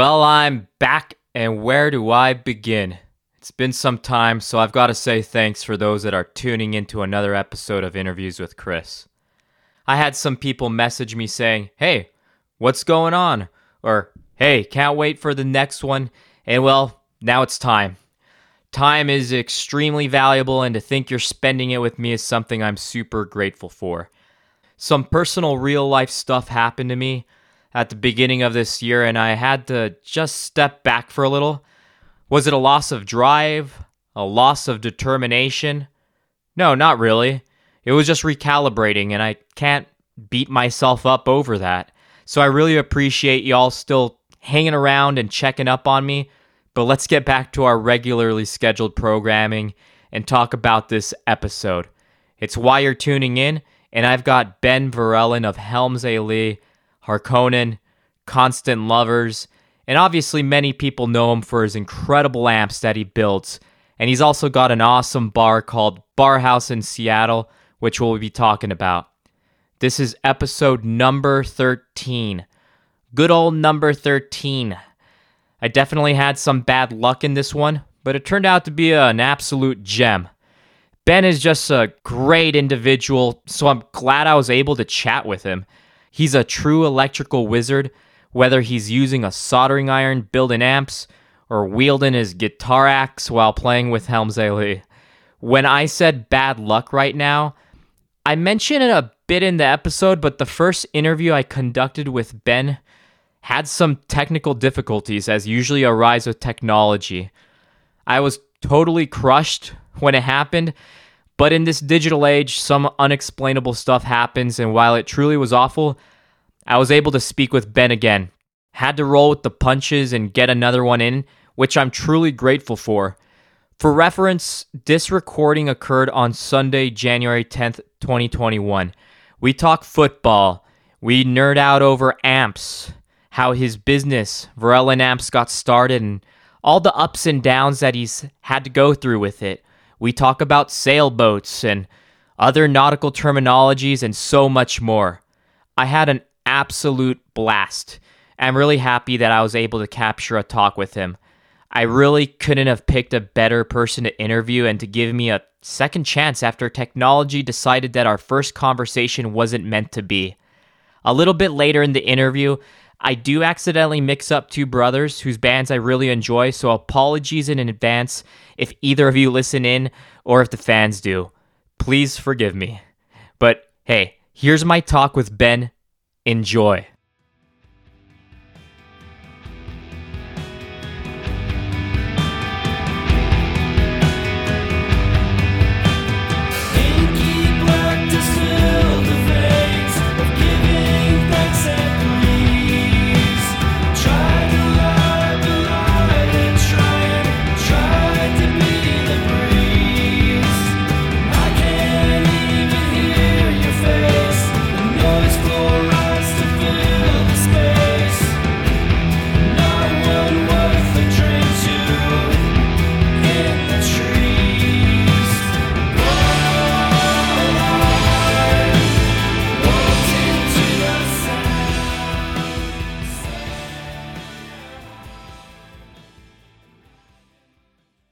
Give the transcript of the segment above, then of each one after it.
Well, I'm back, and where do I begin? It's been some time, so I've got to say thanks for those that are tuning into another episode of Interviews with Chris. I had some people message me saying, Hey, what's going on? Or, Hey, can't wait for the next one. And well, now it's time. Time is extremely valuable, and to think you're spending it with me is something I'm super grateful for. Some personal real life stuff happened to me at the beginning of this year, and I had to just step back for a little. Was it a loss of drive? A loss of determination? No, not really. It was just recalibrating, and I can't beat myself up over that. So I really appreciate y'all still hanging around and checking up on me. But let's get back to our regularly scheduled programming and talk about this episode. It's why you're tuning in, and I've got Ben Verellen of Helms Alee Harkonnen, Constant Lovers, and obviously many people know him for his incredible amps that he built. And he's also got an awesome bar called Bar House in Seattle, which we'll be talking about. This is episode number 13. Good old number 13. I definitely had some bad luck in this one, but it turned out to be an absolute gem. Ben is just a great individual, so I'm glad I was able to chat with him. He's a true electrical wizard, whether he's using a soldering iron building amps or wielding his guitar axe while playing with Helms Alee. When I said bad luck right now, I mentioned it a bit in the episode, but the first interview I conducted with Ben had some technical difficulties, as usually arise with technology. I was totally crushed when it happened, but in this digital age, some unexplainable stuff happens, and while it truly was awful, I was able to speak with Ben again. Had to roll with the punches and get another one in, which I'm truly grateful for. For reference, this recording occurred on Sunday, January 10th, 2021. We talk football, we nerd out over amps, how his business, Verellen Amps, got started, and all the ups and downs that he's had to go through with it. We talk about sailboats and other nautical terminologies and so much more. I had an absolute blast. I'm really happy that I was able to capture a talk with him. I really couldn't have picked a better person to interview and to give me a second chance after technology decided that our first conversation wasn't meant to be. A little bit later in the interview, I do accidentally mix up two brothers whose bands I really enjoy, so apologies in advance if either of you listen in or if the fans do. Please forgive me. But hey, here's my talk with Ben. Enjoy.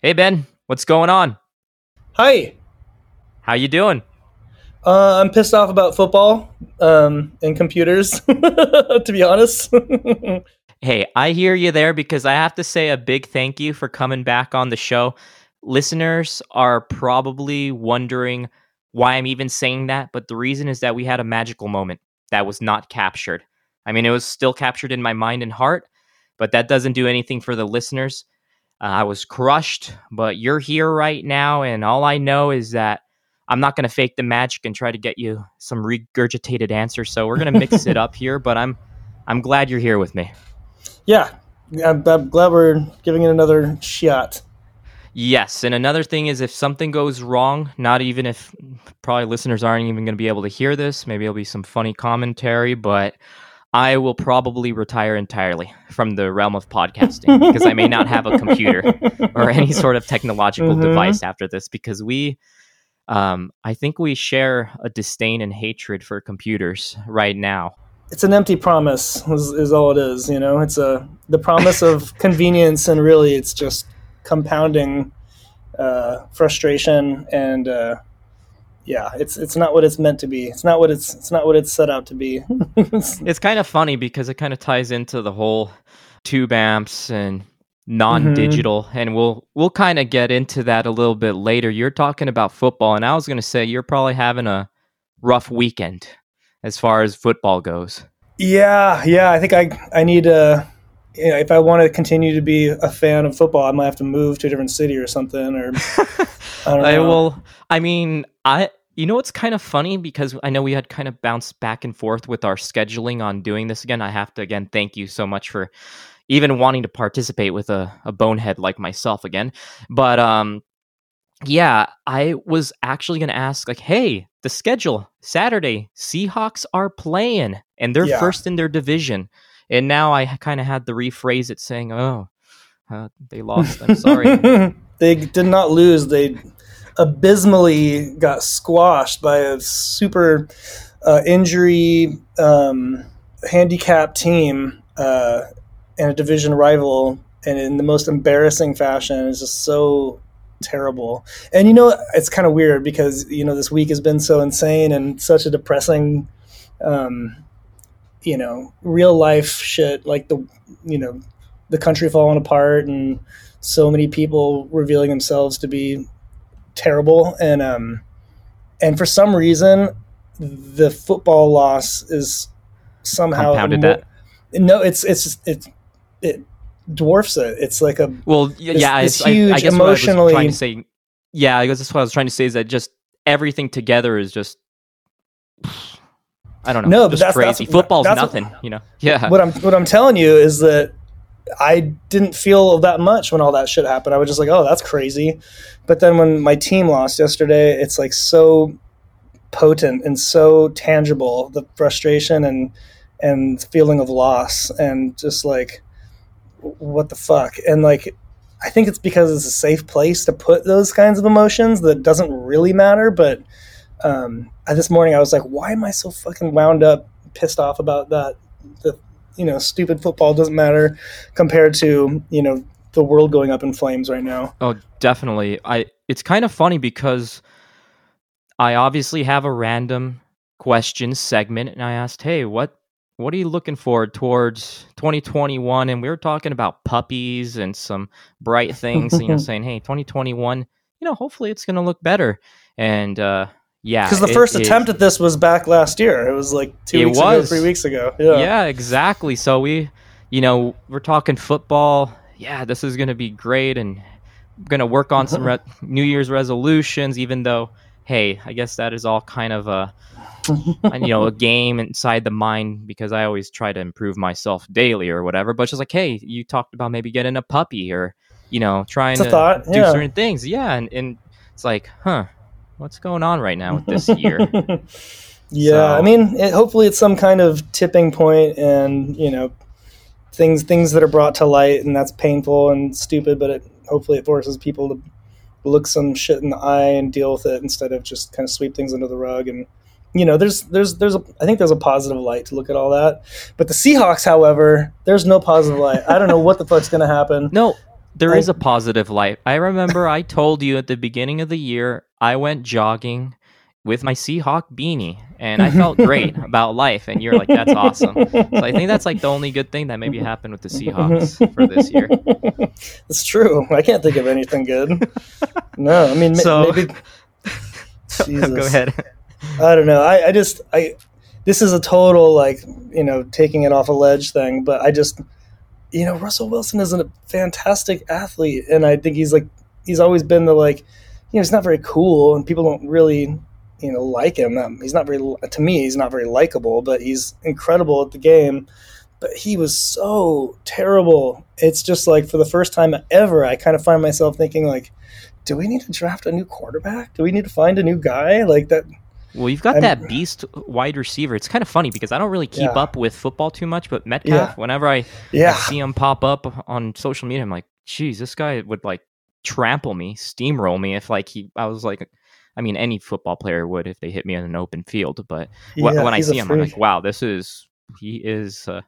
Hey Ben, what's going on? Hi. How you doing? Uh, I'm pissed off about football um, and computers, to be honest. hey, I hear you there because I have to say a big thank you for coming back on the show. Listeners are probably wondering why I'm even saying that, but the reason is that we had a magical moment that was not captured. I mean, it was still captured in my mind and heart, but that doesn't do anything for the listeners. Uh, I was crushed, but you're here right now, and all I know is that I'm not going to fake the magic and try to get you some regurgitated answers. So we're going to mix it up here, but I'm I'm glad you're here with me. Yeah, I'm, I'm glad we're giving it another shot. Yes, and another thing is if something goes wrong, not even if probably listeners aren't even going to be able to hear this, maybe it'll be some funny commentary, but I will probably retire entirely from the realm of podcasting because I may not have a computer or any sort of technological mm-hmm. device after this because we, um, I think we share a disdain and hatred for computers right now. it's an empty promise is, is all it is you know it's a the promise of convenience and really it's just compounding uh, frustration and uh, yeah it's it's not what it's meant to be it's not what it's it's not what it's set out to be it's kind of funny because it kind of ties into the whole tube amps and non-digital mm-hmm. and we'll we'll kind of get into that a little bit later you're talking about football and i was going to say you're probably having a rough weekend as far as football goes. Yeah, yeah. I think I I need to. You know, if I want to continue to be a fan of football, I might have to move to a different city or something. Or I don't know. I will. I mean, I. You know what's kind of funny because I know we had kind of bounced back and forth with our scheduling on doing this again. I have to again thank you so much for even wanting to participate with a, a bonehead like myself again. But um, yeah, I was actually going to ask, like, hey, the schedule Saturday, Seahawks are playing and they're yeah. first in their division. And now I kind of had to rephrase it saying, oh, uh, they lost. I'm sorry. they did not lose. They abysmally got squashed by a super uh, injury um, handicapped team uh, and a division rival. And in the most embarrassing fashion, it's just so terrible. And you know, it's kind of weird because you know this week has been so insane and such a depressing, um, you know, real life shit like the you know the country falling apart and so many people revealing themselves to be terrible and um and for some reason the football loss is somehow compounded more, that. No, it's it's it's it dwarfs it. It's like a well, yeah, this, this huge I, I guess emotionally. What I was trying to say, yeah, I guess that's what I was trying to say is that just everything together is just. I don't know. No, but that's crazy. That's, Football's that's nothing, what, you know. Yeah. What I'm what I'm telling you is that I didn't feel that much when all that shit happened. I was just like, oh, that's crazy. But then when my team lost yesterday, it's like so potent and so tangible the frustration and and feeling of loss and just like what the fuck? And like, I think it's because it's a safe place to put those kinds of emotions that doesn't really matter. But um, this morning I was like, why am I so fucking wound up, pissed off about that? The you know, stupid football doesn't matter compared to you know the world going up in flames right now. Oh, definitely. I it's kind of funny because I obviously have a random question segment and I asked, "Hey, what what are you looking forward towards 2021 and we were talking about puppies and some bright things you know saying hey 2021 you know hopefully it's going to look better and uh yeah because the it, first it, attempt at this was back last year it was like two weeks was. ago three weeks ago yeah yeah exactly so we you know we're talking football yeah this is going to be great and going to work on some re- new year's resolutions even though hey i guess that is all kind of a you know, a game inside the mind because I always try to improve myself daily or whatever. But just like, hey, you talked about maybe getting a puppy or, you know, trying to thought, do yeah. certain things. Yeah. And, and it's like, huh, what's going on right now with this year? yeah. So, I mean, it, hopefully it's some kind of tipping point and, you know, things things that are brought to light and that's painful and stupid, but it hopefully it forces people to look some shit in the eye and deal with it instead of just kind of sweep things under the rug and you know, there's there's there's a I think there's a positive light to look at all that. But the Seahawks, however, there's no positive light. I don't know what the fuck's gonna happen. No, there I, is a positive light. I remember I told you at the beginning of the year I went jogging with my Seahawk beanie and I felt great about life and you're like that's awesome. So I think that's like the only good thing that maybe happened with the Seahawks for this year. It's true. I can't think of anything good. No, I mean so, maybe Go ahead. I don't know. I, I just I this is a total like you know taking it off a ledge thing, but I just you know Russell Wilson is a fantastic athlete, and I think he's like he's always been the like you know he's not very cool, and people don't really you know like him. Um, he's not very to me he's not very likable, but he's incredible at the game. But he was so terrible. It's just like for the first time ever, I kind of find myself thinking like, do we need to draft a new quarterback? Do we need to find a new guy like that? Well, you've got I'm, that beast wide receiver. It's kind of funny because I don't really keep yeah. up with football too much, but Metcalf, yeah. whenever I, yeah. I see him pop up on social media, I'm like, geez, this guy would like trample me, steamroll me if like he, I was like, I mean, any football player would if they hit me in an open field. But when I see him, I'm like, wow, this is he is. Uh,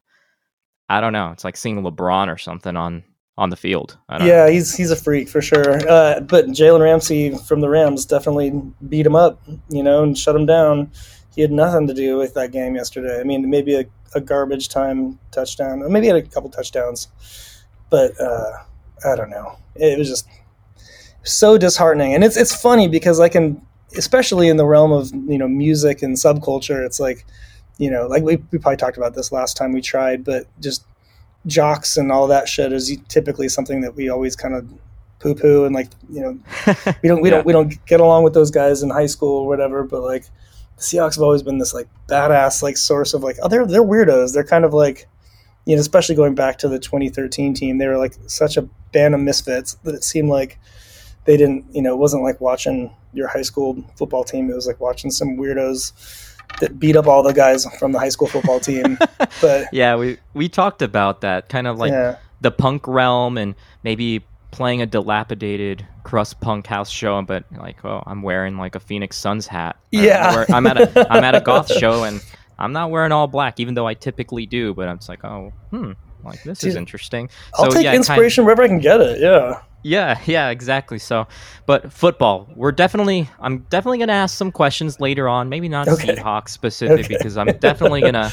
I don't know. It's like seeing LeBron or something on on the field. yeah, know. he's he's a freak for sure. Uh, but Jalen Ramsey from the Rams definitely beat him up, you know, and shut him down. He had nothing to do with that game yesterday. I mean, maybe a, a garbage time touchdown, or maybe he had a couple touchdowns, but uh, I don't know. It was just so disheartening, and it's it's funny because I can, especially in the realm of you know music and subculture, it's like you know, like we, we probably talked about this last time we tried, but just jocks and all that shit is typically something that we always kind of poo poo and like you know we don't we yeah. don't we don't get along with those guys in high school or whatever. But like the Seahawks have always been this like badass like source of like oh they're they're weirdos. They're kind of like you know especially going back to the 2013 team they were like such a band of misfits that it seemed like they didn't you know it wasn't like watching your high school football team it was like watching some weirdos that beat up all the guys from the high school football team. But yeah, we we talked about that kind of like yeah. the punk realm and maybe playing a dilapidated crust punk house show, but like, oh, I'm wearing like a Phoenix Suns hat. Yeah, I'm at a I'm at a goth show and I'm not wearing all black, even though I typically do. But I'm just like, oh, hmm, like this Dude, is interesting. I'll so, take yeah, inspiration kind of, wherever I can get it. Yeah. Yeah, yeah, exactly. So, but football, we're definitely, I'm definitely going to ask some questions later on. Maybe not okay. Seahawks specific okay. because I'm definitely going to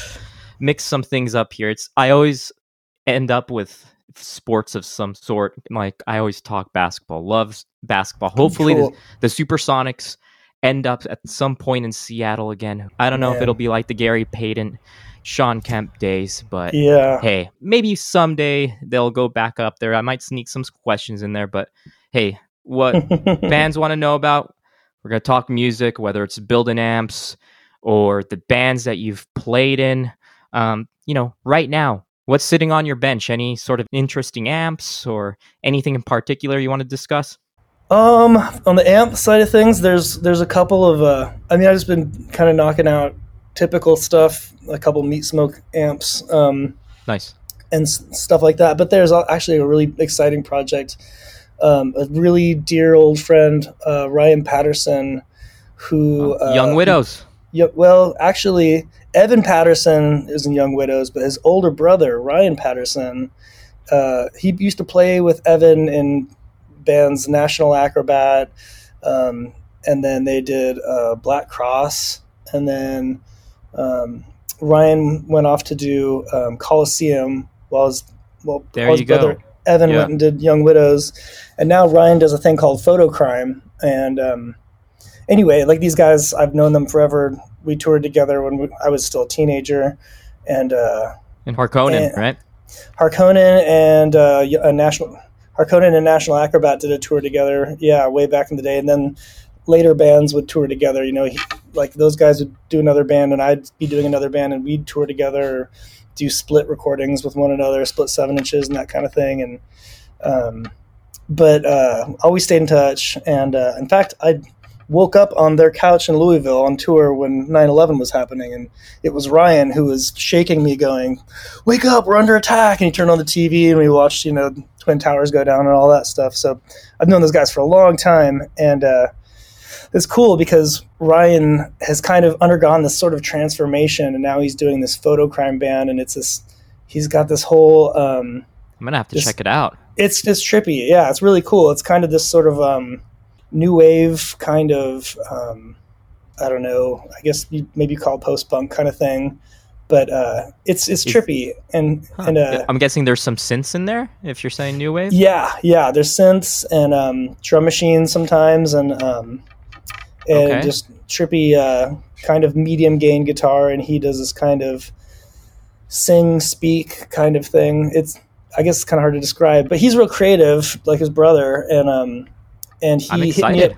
mix some things up here. It's I always end up with sports of some sort. Like I always talk basketball, loves basketball. Hopefully, cool. the, the Supersonics end up at some point in Seattle again. I don't know Man. if it'll be like the Gary Payton Shawn Kemp days, but yeah, hey, maybe someday they'll go back up there. I might sneak some questions in there, but hey, what fans want to know about? We're gonna talk music, whether it's building amps or the bands that you've played in. Um, you know, right now, what's sitting on your bench? Any sort of interesting amps or anything in particular you want to discuss? Um, on the amp side of things, there's there's a couple of. Uh, I mean, I've just been kind of knocking out typical stuff, a couple meat smoke amps. Um, nice. And s- stuff like that. But there's actually a really exciting project. Um, a really dear old friend, uh, Ryan Patterson, who uh, Young Widows. Yeah, well, actually, Evan Patterson is in Young Widows, but his older brother, Ryan Patterson, uh, he used to play with Evan in bands National Acrobat, um, and then they did uh, Black Cross, and then um, Ryan went off to do um, Coliseum while his, well, there his brother go. Evan yeah. went and did Young Widows. And now Ryan does a thing called Fotocrime. And um, anyway, like these guys, I've known them forever. We toured together when we, I was still a teenager. And, uh, in Harkonnen, and, right? Harkonnen and uh, a national Harkonnen and National Acrobat did a tour together. Yeah, way back in the day. And then later bands would tour together. You know, he, like those guys would do another band, and I'd be doing another band, and we'd tour together, do split recordings with one another, split seven inches, and that kind of thing. And um, but uh, always stayed in touch. And uh, in fact, I woke up on their couch in Louisville on tour when 9/11 was happening, and it was Ryan who was shaking me, going, "Wake up, we're under attack!" And he turned on the TV, and we watched, you know, Twin Towers go down and all that stuff. So I've known those guys for a long time, and uh, it's cool because Ryan has kind of undergone this sort of transformation, and now he's doing this Fotocrime band, and it's this. He's got this whole. Um, I'm gonna have to this, check it out. It's just trippy. Yeah, it's really cool. It's kind of this sort of um, new wave kind of. Um, I don't know. I guess you maybe call post punk kind of thing, but uh, it's it's trippy and huh. and uh, I'm guessing there's some synths in there. If you're saying new wave, yeah, yeah, there's synths and um, drum machines sometimes, and um, and okay. just trippy uh, kind of medium gain guitar, and he does this kind of sing speak kind of thing. It's I guess it's kind of hard to describe, but he's real creative, like his brother, and um, and he hit me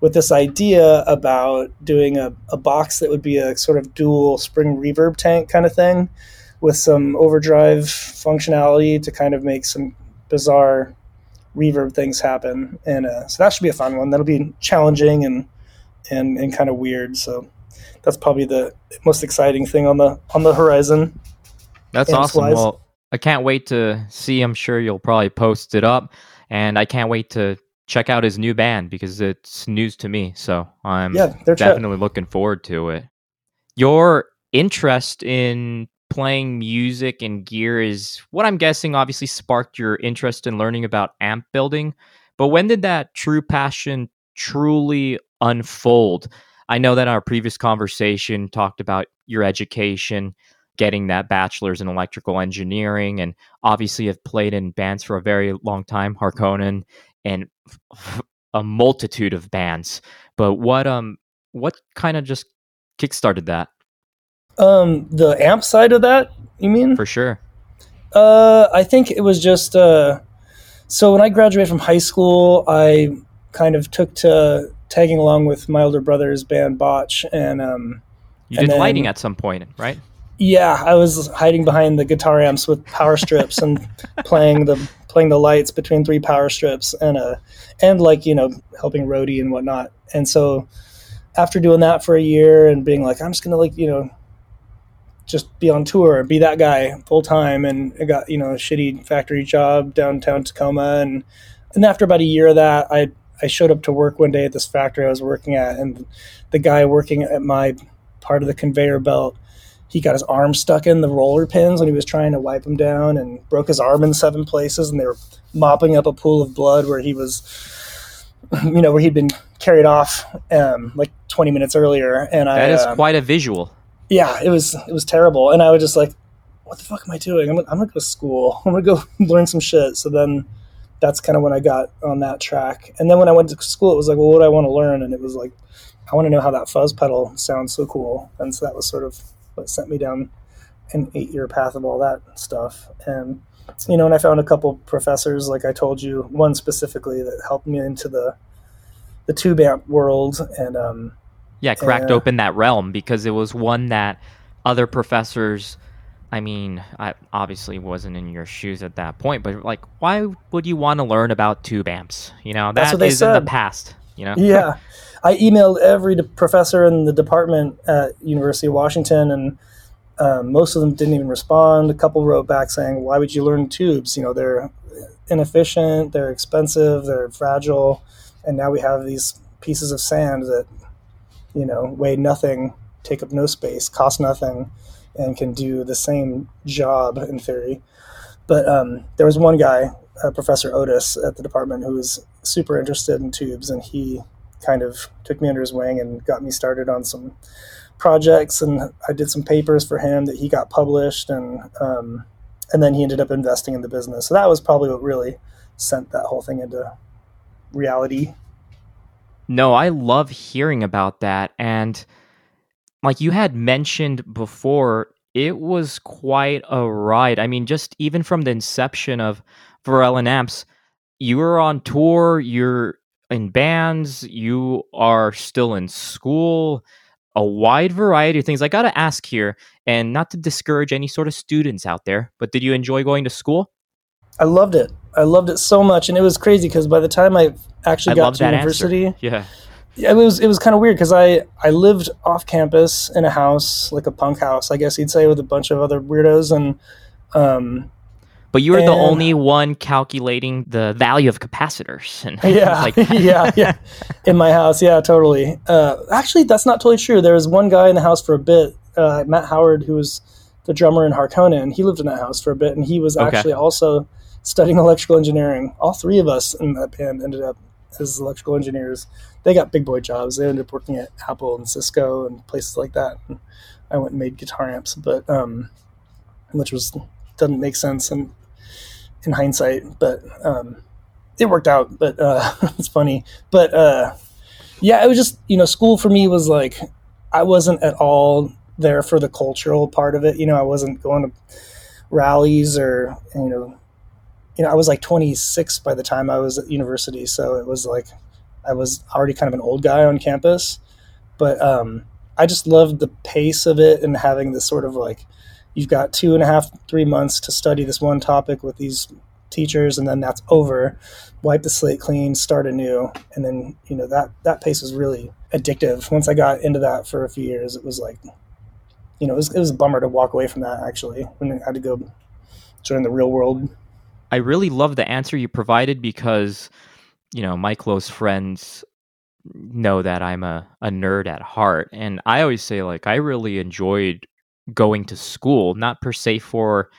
with this idea about doing a, a box that would be a sort of dual spring reverb tank kind of thing with some overdrive functionality to kind of make some bizarre reverb things happen. And uh, so that should be a fun one. That'll be challenging and and, and kind of weird. So that's probably the most exciting thing on the on the horizon. That's awesome. Well, I can't wait to see. I'm sure you'll probably post it up, and I can't wait to check out his new band because it's news to me. So I'm yeah, definitely looking forward to it. Your interest in playing music and gear is what I'm guessing obviously sparked your interest in learning about amp building. But when did that true passion truly unfold? I know that our previous conversation talked about your education, getting that bachelor's in electrical engineering, and obviously have played in bands for a very long time, Harkonnen, and a multitude of bands. But what um what kind of just kickstarted that? Um, the amp side of that, you mean? For sure. Uh, I think it was just uh, so when I graduated from high school, I kind of took to tagging along with my older brother's band Botch, and um, you did then, lighting at some point, right? Yeah, I was hiding behind the guitar amps with power strips and playing the playing the lights between three power strips and uh and like you know helping roadie and whatnot. And so after doing that for a year and being like, I'm just gonna like you know just be on tour, be that guy full time, and I got you know a shitty factory job downtown Tacoma, and and after about a year of that, I I showed up to work one day at this factory I was working at, and the guy working at my part of the conveyor belt, he got his arm stuck in the roller pins when he was trying to wipe them down, and broke his arm in seven places, and they were mopping up a pool of blood where he was, you know, where he'd been carried off um, like 20 minutes earlier, and that I, is uh, quite a visual yeah, it was it was terrible, and I was just like, what the fuck am I doing? I'm, I'm gonna go to school. I'm gonna go learn some shit. So then that's kind of when I got on that track. And then when I went to school, it was like, well, what do I want to learn? And it was like, I want to know how that fuzz pedal sounds so cool. And so that was sort of what sent me down an eight year path of all that stuff. And you know, and I found a couple professors, like I told you, one specifically that helped me into the the tube amp world, and um, yeah, cracked open that realm because it was one that other professors. I mean, I obviously wasn't in your shoes at that point, but like, why would you want to learn about tube amps? You know, That's what they is said. in the past. You know. yeah, I emailed every de- professor in the department at University of Washington, and um, most of them didn't even respond. A couple wrote back saying, "Why would you learn tubes? You know, they're inefficient, they're expensive, they're fragile, and now we have these pieces of sand that you know, weigh nothing, take up no space, cost nothing, and can do the same job in theory. But um, there was one guy, uh, Professor Otis at the department, who was super interested in tubes, and he kind of took me under his wing and got me started on some projects. And I did some papers for him that he got published, and um, and then he ended up investing in the business. So that was probably what really sent that whole thing into reality no, I love hearing about that. And like you had mentioned before, it was quite a ride. I mean, just even from the inception of Verellen Amps, you were on tour, you're in bands, you are still in school, a wide variety of things. I got to ask here, and not to discourage any sort of students out there, but did you enjoy going to school? I loved it. I loved it so much, and it was crazy because by the time I actually I got to university, answer. yeah, it was it was kind of weird because I I lived off campus in a house like a punk house, I guess you'd say, with a bunch of other weirdos, and um, but you were and, the only one calculating the value of capacitors. And yeah, like yeah, yeah. In my house, yeah, totally. Uh, actually, that's not totally true. There was one guy in the house for a bit, uh, Matt Howard, who was the drummer in Harkonnen. He lived in that house for a bit, and he was okay. actually also studying electrical engineering. All three of us in that band ended up as electrical engineers. They got big boy jobs. They ended up working at Apple and Cisco and places like that. And I went and made guitar amps, but um, which was doesn't make sense in in hindsight, but um, it worked out. But uh, it's funny. But uh, yeah, it was just you know, school for me was like I wasn't at all there for the cultural part of it. You know, I wasn't going to rallies or you know you know, I was like 26 by the time I was at university, so it was like I was already kind of an old guy on campus. But um, I just loved the pace of it and having this sort of like you've got two and a half, three months to study this one topic with these teachers, and then that's over. Wipe the slate clean, start anew, and then you know that that pace was really addictive. Once I got into that for a few years, it was like, you know, it was, it was a bummer to walk away from that actually when I had to go join the real world. I really love the answer you provided because, you know, my close friends know that I'm a, a nerd at heart. And I always say, like, I really enjoyed going to school, not per se for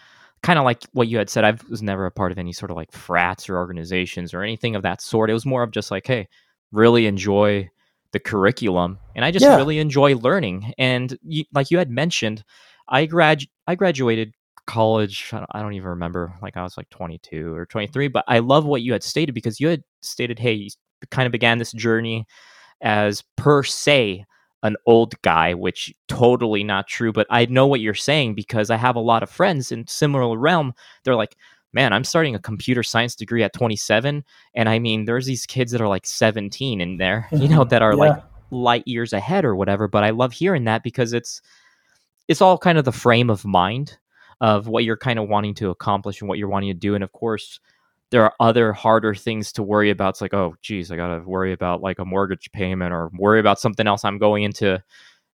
kind of like what you had said. I was never a part of any sort of like frats or organizations or anything of that sort. It was more of just like, hey, really enjoy the curriculum, and I just Yeah. really enjoy learning. And you, like you had mentioned, I grad I graduated college. I don't, even remember. Like I was like 22 or 23, but I love what you had stated because you had stated, hey, you kind of began this journey as per se an old guy, which totally not true. But I know what you're saying because I have a lot of friends in similar realm. They're like, man, I'm starting a computer science degree at 27, and I mean, there's these kids that are like 17 in there, you know, that are like light years ahead or whatever. But I love hearing that because it's it's all kind of the frame of mind of what you're kind of wanting to accomplish and what you're wanting to do. And of course, there are other harder things to worry about. It's like, oh, geez, I got to worry about like a mortgage payment or worry about something else. I'm going into,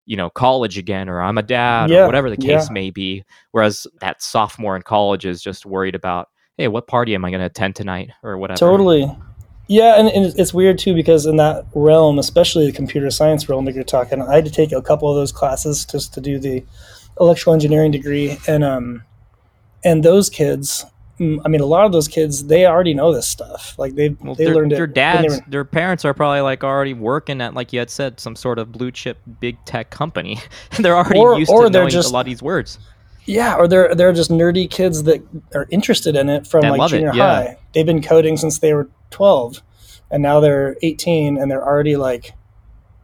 you know, college again, or I'm a dad, Yeah, or whatever the case yeah. may be. Whereas that sophomore in college is just worried about, hey, what party am I going to attend tonight or whatever. Totally. Yeah, and, and it's weird too because in that realm, especially the computer science realm that you're talking, I had to take a couple of those classes just to do the electrical engineering degree, and um, and those kids, mm, I mean, a lot of those kids, they already know this stuff. Like they Well, they their, learned it. their dads, were- their parents are probably like already working at, like you had said, some sort of blue chip big tech company. they're already Or- used or to knowing just- a lot of these words. Yeah, or they're they're just nerdy kids that are interested in it from like junior yeah. high. They've been coding since they were twelve, and now they're eighteen, and they're already like,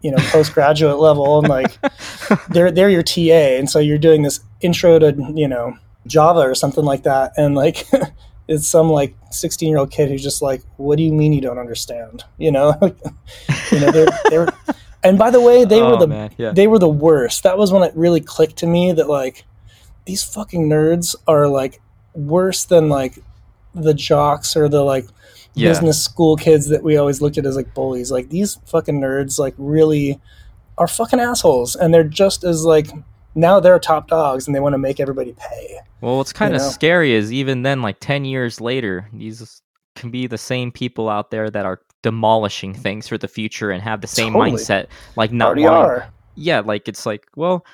you know, postgraduate level, and like they're they're your TA, and so you're doing this intro to you know Java or something like that, and like it's some like sixteen year old kid who's just like, what do you mean you don't understand? You know, you know they're they're. And by the way, they oh, were the man. yeah. they were the worst. That was when it really clicked to me that like these fucking nerds are like worse than like the jocks or the like Yeah. business school kids that we always looked at as like bullies. Like these fucking nerds like really are fucking assholes and they're just as like now they're top dogs and they want to make everybody pay. Well, what's kind of know? scary is even then, like 10 years later, these can be the same people out there that are demolishing things for the future and have the same Totally. mindset. Like, not wanting, are. yeah, like it's like, well,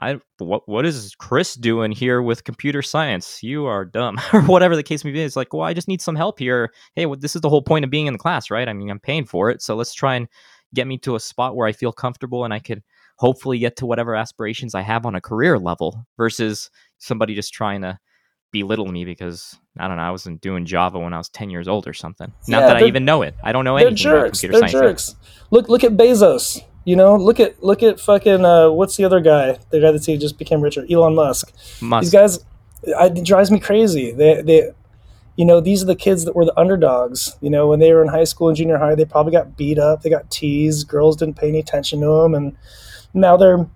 I what what is Chris doing here with computer science? You are dumb, or whatever the case may be. It's like, well, I just need some help here. Hey, well, this is the whole point of being in the class, right? I mean, I'm paying for it, so let's try and get me to a spot where I feel comfortable and I could hopefully get to whatever aspirations I have on a career level versus somebody just trying to belittle me because I don't know, I wasn't doing Java when I was 10 years old or something. Not Yeah, that I even know it. I don't know about jerks. computer They're science. jerks. Look look at Bezos. You know, look at look at fucking uh, what's the other guy? The guy that he just became richer, Elon Musk. Musk. These guys, I, it drives me crazy. They, they, you know, these are the kids that were the underdogs. You know, when they were in high school and junior high, they probably got beat up. They got teased. Girls didn't pay any attention to them, and now they're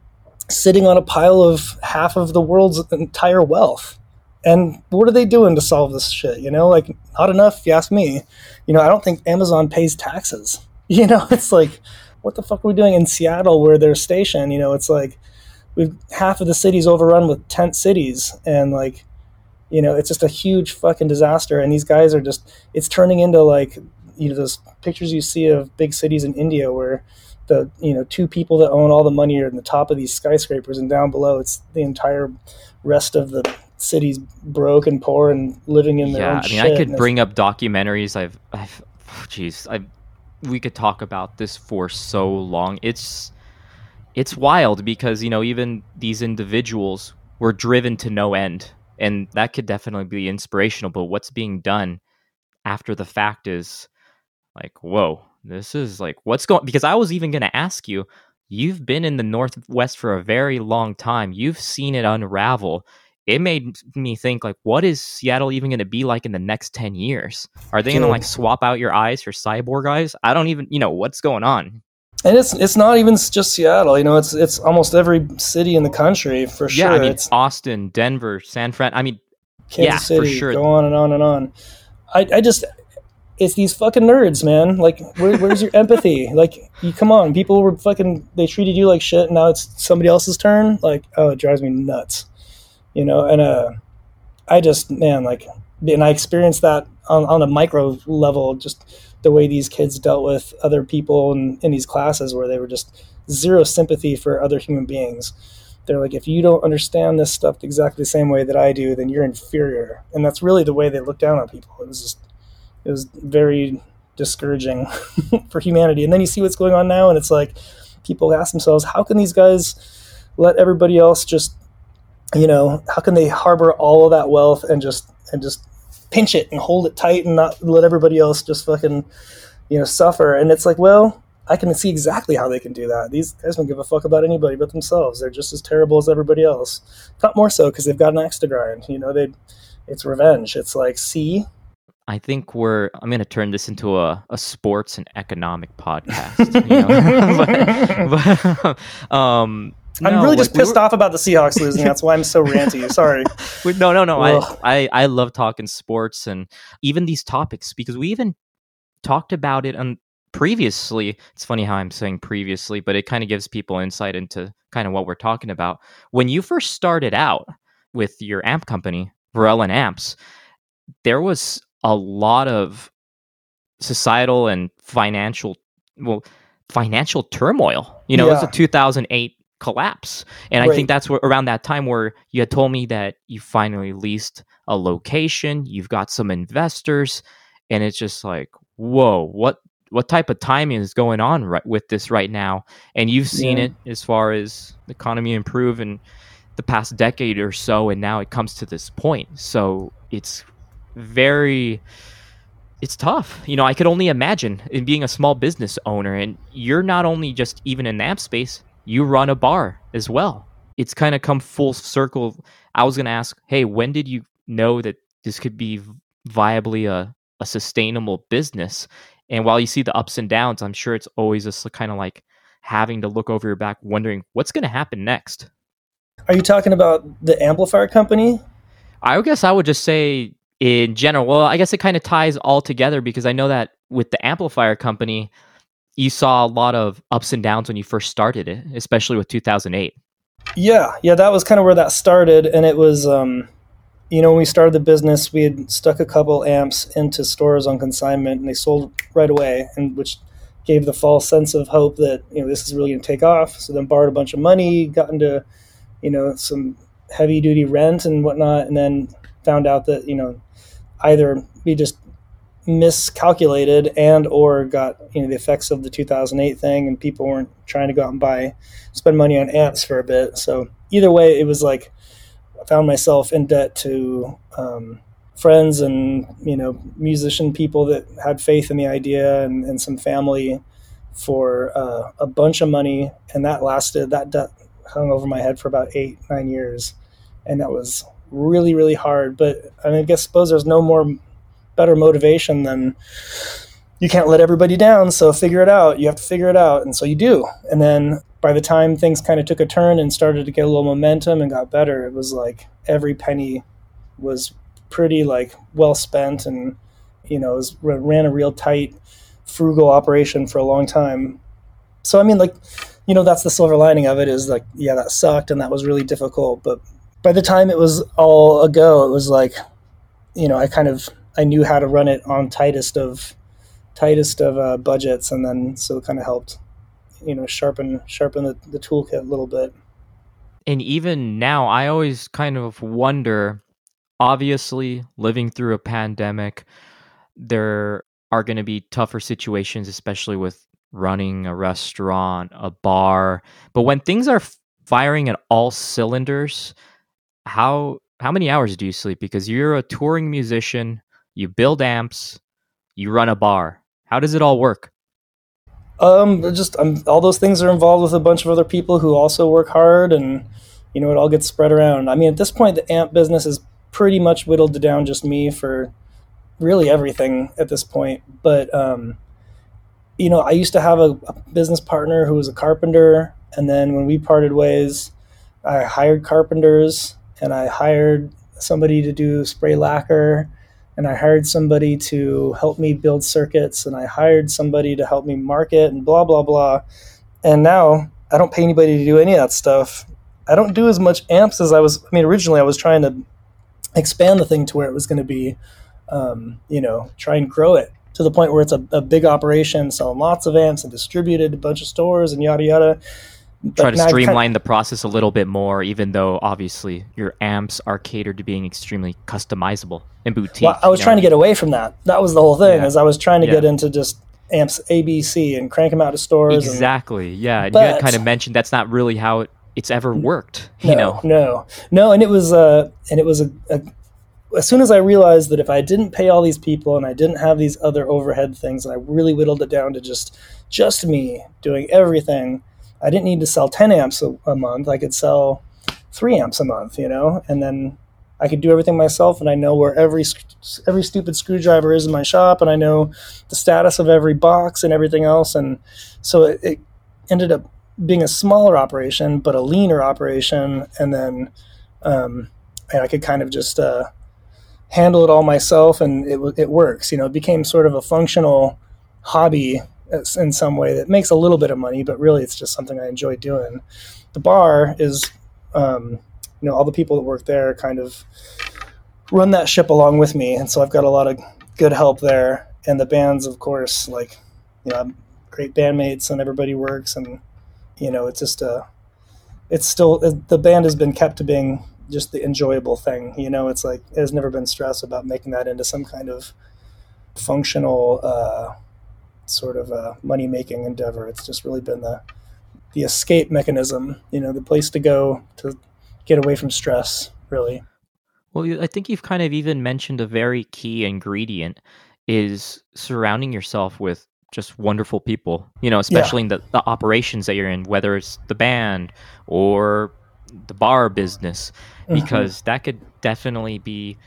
sitting on a pile of half of the world's entire wealth. And what are they doing to solve this shit? You know, like not enough. If you ask me. You know, I don't think Amazon pays taxes. You know, it's like, what the fuck are we doing in Seattle where they're stationed? You know, it's like we've half of the city's overrun with tent cities and like you know it's just a huge fucking disaster and these guys are just it's turning into like you know those pictures you see of big cities in india where the you know two people that own all the money are in the top of these skyscrapers and down below it's the entire rest of the city's broke and poor and living in their yeah, own I mean, shit I could bring up documentaries. I've, I've, jeez, I, we could talk about this for so long. It's, it's wild because you know even these individuals were driven to no end, and that could definitely be inspirational. But what's being done after the fact is like, whoa, this is like what's going. Because I was even going to ask you. You've been in the Northwest for a very long time. You've seen it unravel it made me think like what is seattle even going to be like in the next 10 years are they going to like swap out your eyes for cyborg eyes i don't even you know what's going on and it's it's not even just seattle you know it's it's almost every city in the country for sure yeah i mean it's austin denver san fran i mean Kansas Yeah, for City, sure. go on and on and on. I, I just, it's these fucking nerds, man. Like, where, where's your empathy? Like, you come on, people were fucking, they treated you like shit, and now it's somebody else's turn. Like, oh, it drives me nuts, you know. And uh, I just, man, like, and I experienced that on on a micro level, just the way these kids dealt with other people in, in these classes, where they were just zero sympathy for other human beings. they're like, if you don't understand this stuff exactly the same way that I do, then you're inferior. And that's really the way they look down on people. It was just, it was very discouraging for humanity. And then you see what's going on now, and it's like people ask themselves, how can these guys let everybody else just, you know, how can they harbor all of that wealth and just and just pinch it and hold it tight and not let everybody else just fucking, you know, suffer? And it's like, well, I can see exactly how they can do that. These guys don't give a fuck about anybody but themselves. They're just as terrible as everybody else. Not more so because they've got an axe to grind. You know, they, it's revenge. It's like, see, I think we're. I'm going to turn this into a, a sports and economic podcast. You know? but, but, um, I'm no, really just like, we pissed were- off about the Seahawks losing. That's why I'm so ranty. Sorry. No, no, no. I, Ugh. I, I love talking sports and even these topics because we even talked about it on previously. It's funny how I'm saying previously, but it kind of gives people insight into kind of what we're talking about. When you first started out with your amp company, Verellen Amps, there was a lot of societal and financial, well, financial turmoil. You know, it was a 2008 collapse. And I think that's where, around that time where you had told me that you finally leased a location, you've got some investors, and it's just like, whoa, what what type of timing is going on right with this right now? And you've seen Yeah. it as far as the economy improve in the past decade or so, and now it comes to this point. So it's very it's tough. You know, I could only imagine in being a small business owner, and you're not only just even in the app space, you run a bar as well. It's kind of come full circle. I was going to ask, hey, when did you know that this could be viably a, a sustainable business? And while you see the ups and downs, I'm sure it's always just kind of like having to look over your back, wondering what's going to happen next. Are you talking about the amplifier company? I would guess I would just say in general. Well, I guess it kind of ties all together because I know that with the amplifier company, you saw a lot of ups and downs when you first started it, especially with 2008. Yeah, yeah, that was kind of where that started, and it was, um, you know, when we started the business, we had stuck a couple amps into stores on consignment, and they sold right away, and which gave the false sense of hope that you know this is really going to take off. So then borrowed a bunch of money, got into, you know, some heavy duty rent and whatnot, and then found out that you know either we just miscalculated and or got you know the effects of the 2008 thing and people weren't trying to go out and buy spend money on amps for a bit. So either way it was like i found myself in debt to um, friends and you know musician people that had faith in the idea and, and some family for uh, a bunch of money and that lasted that debt hung over my head for about eight nine years and that was really really hard. But i mean i guess suppose there's no more better motivation than you can't let everybody down so figure it out. You have to figure it out and so you do. And then by the time things kind of took a turn and started to get a little momentum and got better it was like every penny was pretty like well spent and you know was, ran a real tight frugal operation for a long time. So i mean like you know that's the silver lining of it is like yeah that sucked and that was really difficult but by the time it was all a go it was like you know i kind of i knew how to run it on tightest of tightest of uh, budgets and then so it kind of helped you know sharpen sharpen the, the toolkit a little bit And even now, I always kind of wonder obviously, living through a pandemic, there are going to be tougher situations, especially with running a restaurant, a bar. But when things are firing at all cylinders, how how many hours do you sleep? Because you're a touring musician, you build amps, you run a bar. How does it all work? Um, just um, all those things are involved with a bunch of other people who also work hard, and you know it all gets spread around. I mean, at this point, the amp business is pretty much whittled down just me for really everything at this point. But um, you know, I used to have a, a business partner who was a carpenter, and then when we parted ways, I hired carpenters and I hired somebody to do spray lacquer and I hired somebody to help me build circuits, and I hired somebody to help me market, and blah blah blah. And now I don't pay anybody to do any of that stuff. I don't do as much amps as I was. I mean, originally I was trying to expand the thing to where it was going to be, um, you know, try and grow it to the point where it's a, a big operation, selling lots of amps and distributed to a bunch of stores and yada yada. Try to streamline kind- the process a little bit more, even though obviously your amps are catered to being extremely customizable and boutique. Well, I was you know? trying to get away from that. That was the whole thing. Yeah. Is I was trying to Yeah. get into just amps ABC and crank them out of stores. and- exactly, yeah. And you had kind of mentioned that's not really how it, it's ever worked. no, You know, no, no. And it was, uh, and it was a, a. As soon as I realized that if I didn't pay all these people and I didn't have these other overhead things, and I really whittled it down to just just me doing everything, I didn't need to sell ten amps a, a month. I could sell three amps a month, you know, and then I could do everything myself, and I know where every every stupid screwdriver is in my shop, and I know the status of every box and everything else, and so it, it ended up being a smaller operation, but a leaner operation, and then um, and I could kind of just uh, handle it all myself, and it it works. You know, it became sort of a functional hobby in some way that makes a little bit of money, but really it's just something I enjoy doing. The bar is, um, you know, all the people that work there kind of run that ship along with me, and so I've got a lot of good help there. And the bands, of course, like you know, I'm great bandmates, and everybody works, and you know, it's just a, it's still the band has been kept to being just the enjoyable thing. You know, it's like there's never been stress about making that into some kind of functional uh, sort of a money making endeavor. It's just really been the the escape mechanism. You know, the place to go to get away from stress. Really. Well, I think you've kind of even mentioned a very key ingredient is surrounding yourself with just wonderful people. You know, especially in the, the operations that you're in, whether it's the band or the bar business, Mhm. because that could definitely be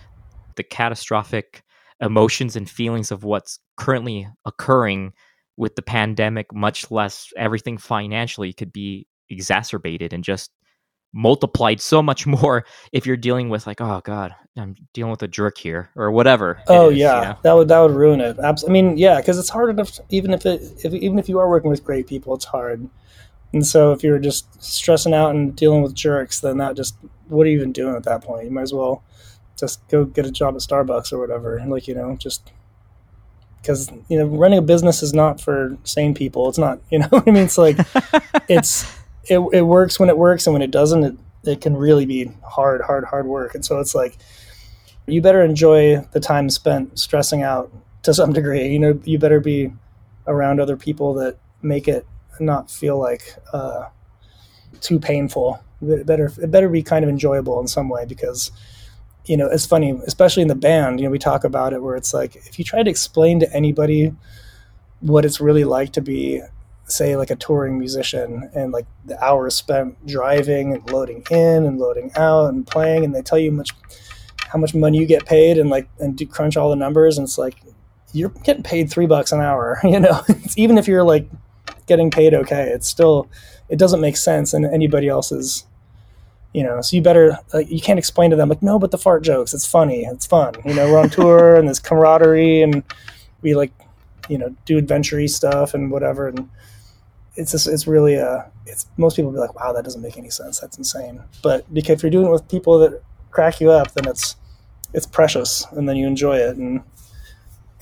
the catastrophic emotions and feelings of what's currently occurring with the pandemic, much less everything financially could be exacerbated and just multiplied so much more if you're dealing with like oh god i'm dealing with a jerk here or whatever Oh is, you yeah, know? that would that would ruin it. Abs- I mean, yeah, because it's hard enough. Even if it, if, even if you are working with great people, it's hard. And so if you're just stressing out and dealing with jerks, then that just what are you even doing at that point? You might as well just go get a job at Starbucks or whatever. Like you know, just because you know running a business is not for sane people. It's not. You know what I mean? It's like it's it, it works when it works, and when it doesn't, it, it can really be hard, hard, hard work. And so it's like you better enjoy the time spent stressing out to some degree. You know, you better be around other people that make it not feel like uh, too painful. It better it better be kind of enjoyable in some way because you know it's funny, especially in the band. You know, we talk about it where it's like if you try to explain to anybody what it's really like to be say like a touring musician and like the hours spent driving and loading in and loading out and playing and they tell you much how much money you get paid and like and do crunch all the numbers and it's like you're getting paid three bucks an hour you know even if you're like getting paid okay it's still it doesn't make sense in anybody else's you know so you better like you can't explain to them like no but the fart jokes it's funny it's fun. You know we're on tour and there's camaraderie and we like you know do adventure stuff and whatever and it's just it's really a it's most people be like wow that doesn't make any sense that's insane. But because if you're doing it with people that crack you up then it's it's precious and then you enjoy it and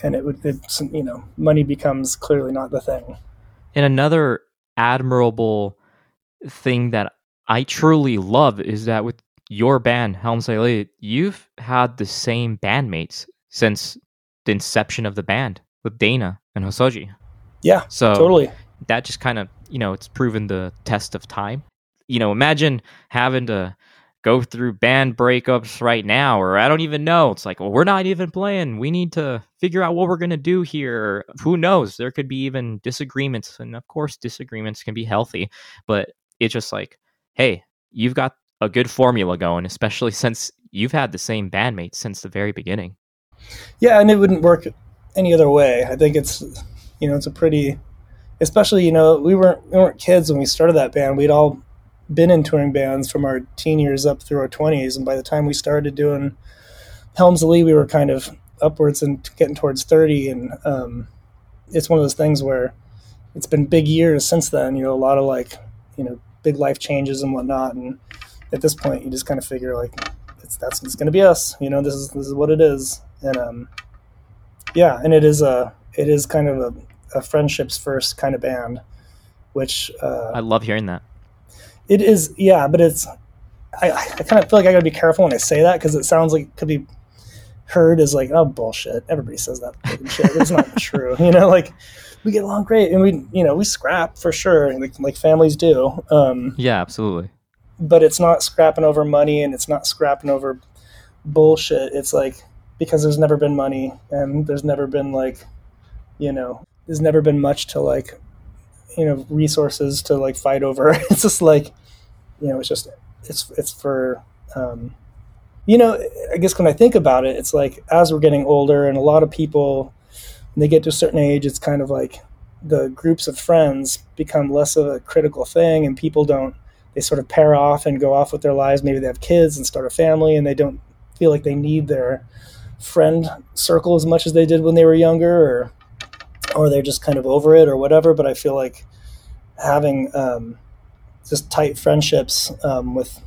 and it would it's you know money becomes clearly not the thing. And another admirable thing that i truly love is that with your band Helms Alee you've had the same bandmates since the inception of the band with dana and Hozoji. Yeah so totally. that just kind of you know it's proven the test of time. You know imagine having to go through band breakups right now or i don't even know. It's like well we're not even playing. We need to figure out what we're going to do here. Who knows? There could be even disagreements and of course disagreements can be healthy but it's just like hey you've got a good formula going especially since you've had the same bandmates since the very beginning. Yeah and it wouldn't work any other way. I think it's you know it's a pretty especially you know we weren't we weren't kids when we started that band. We'd all been in touring bands from our teen years up through our 20s and by the time we started doing Helms Alee we were kind of upwards and getting towards 30 and um, it's one of those things where it's been big years since then you know a lot of like you know big life changes and whatnot and at this point you just kind of figure like it's that's it's going to be us you know this is this is what it is and um yeah and it is a it is kind of a, a friendships first kind of band which uh, i love hearing that It is, yeah, but it's. I, I kind of feel like I gotta be careful when I say that because it sounds like it could be heard is like, oh bullshit. Everybody says that shit. It's not true, you know. Like we get along great, and we, you know, we scrap for sure, like like families do. Um, Yeah, absolutely. but it's not scrapping over money, and it's not scrapping over bullshit. It's like because there's never been money, and there's never been like, you know, there's never been much to like, you know, resources to like fight over. It's just like, you know, it's just it's it's for. Um, you know, I guess when I think about it, it's like as we're getting older, and a lot of people, when they get to a certain age, it's kind of like the groups of friends become less of a critical thing, and people don't. They sort of pair off and go off with their lives. Maybe they have kids and start a family, and they don't feel like they need their friend circle as much as they did when they were younger, or or they're just kind of over it, or whatever. But I feel like having um, just tight friendships um, with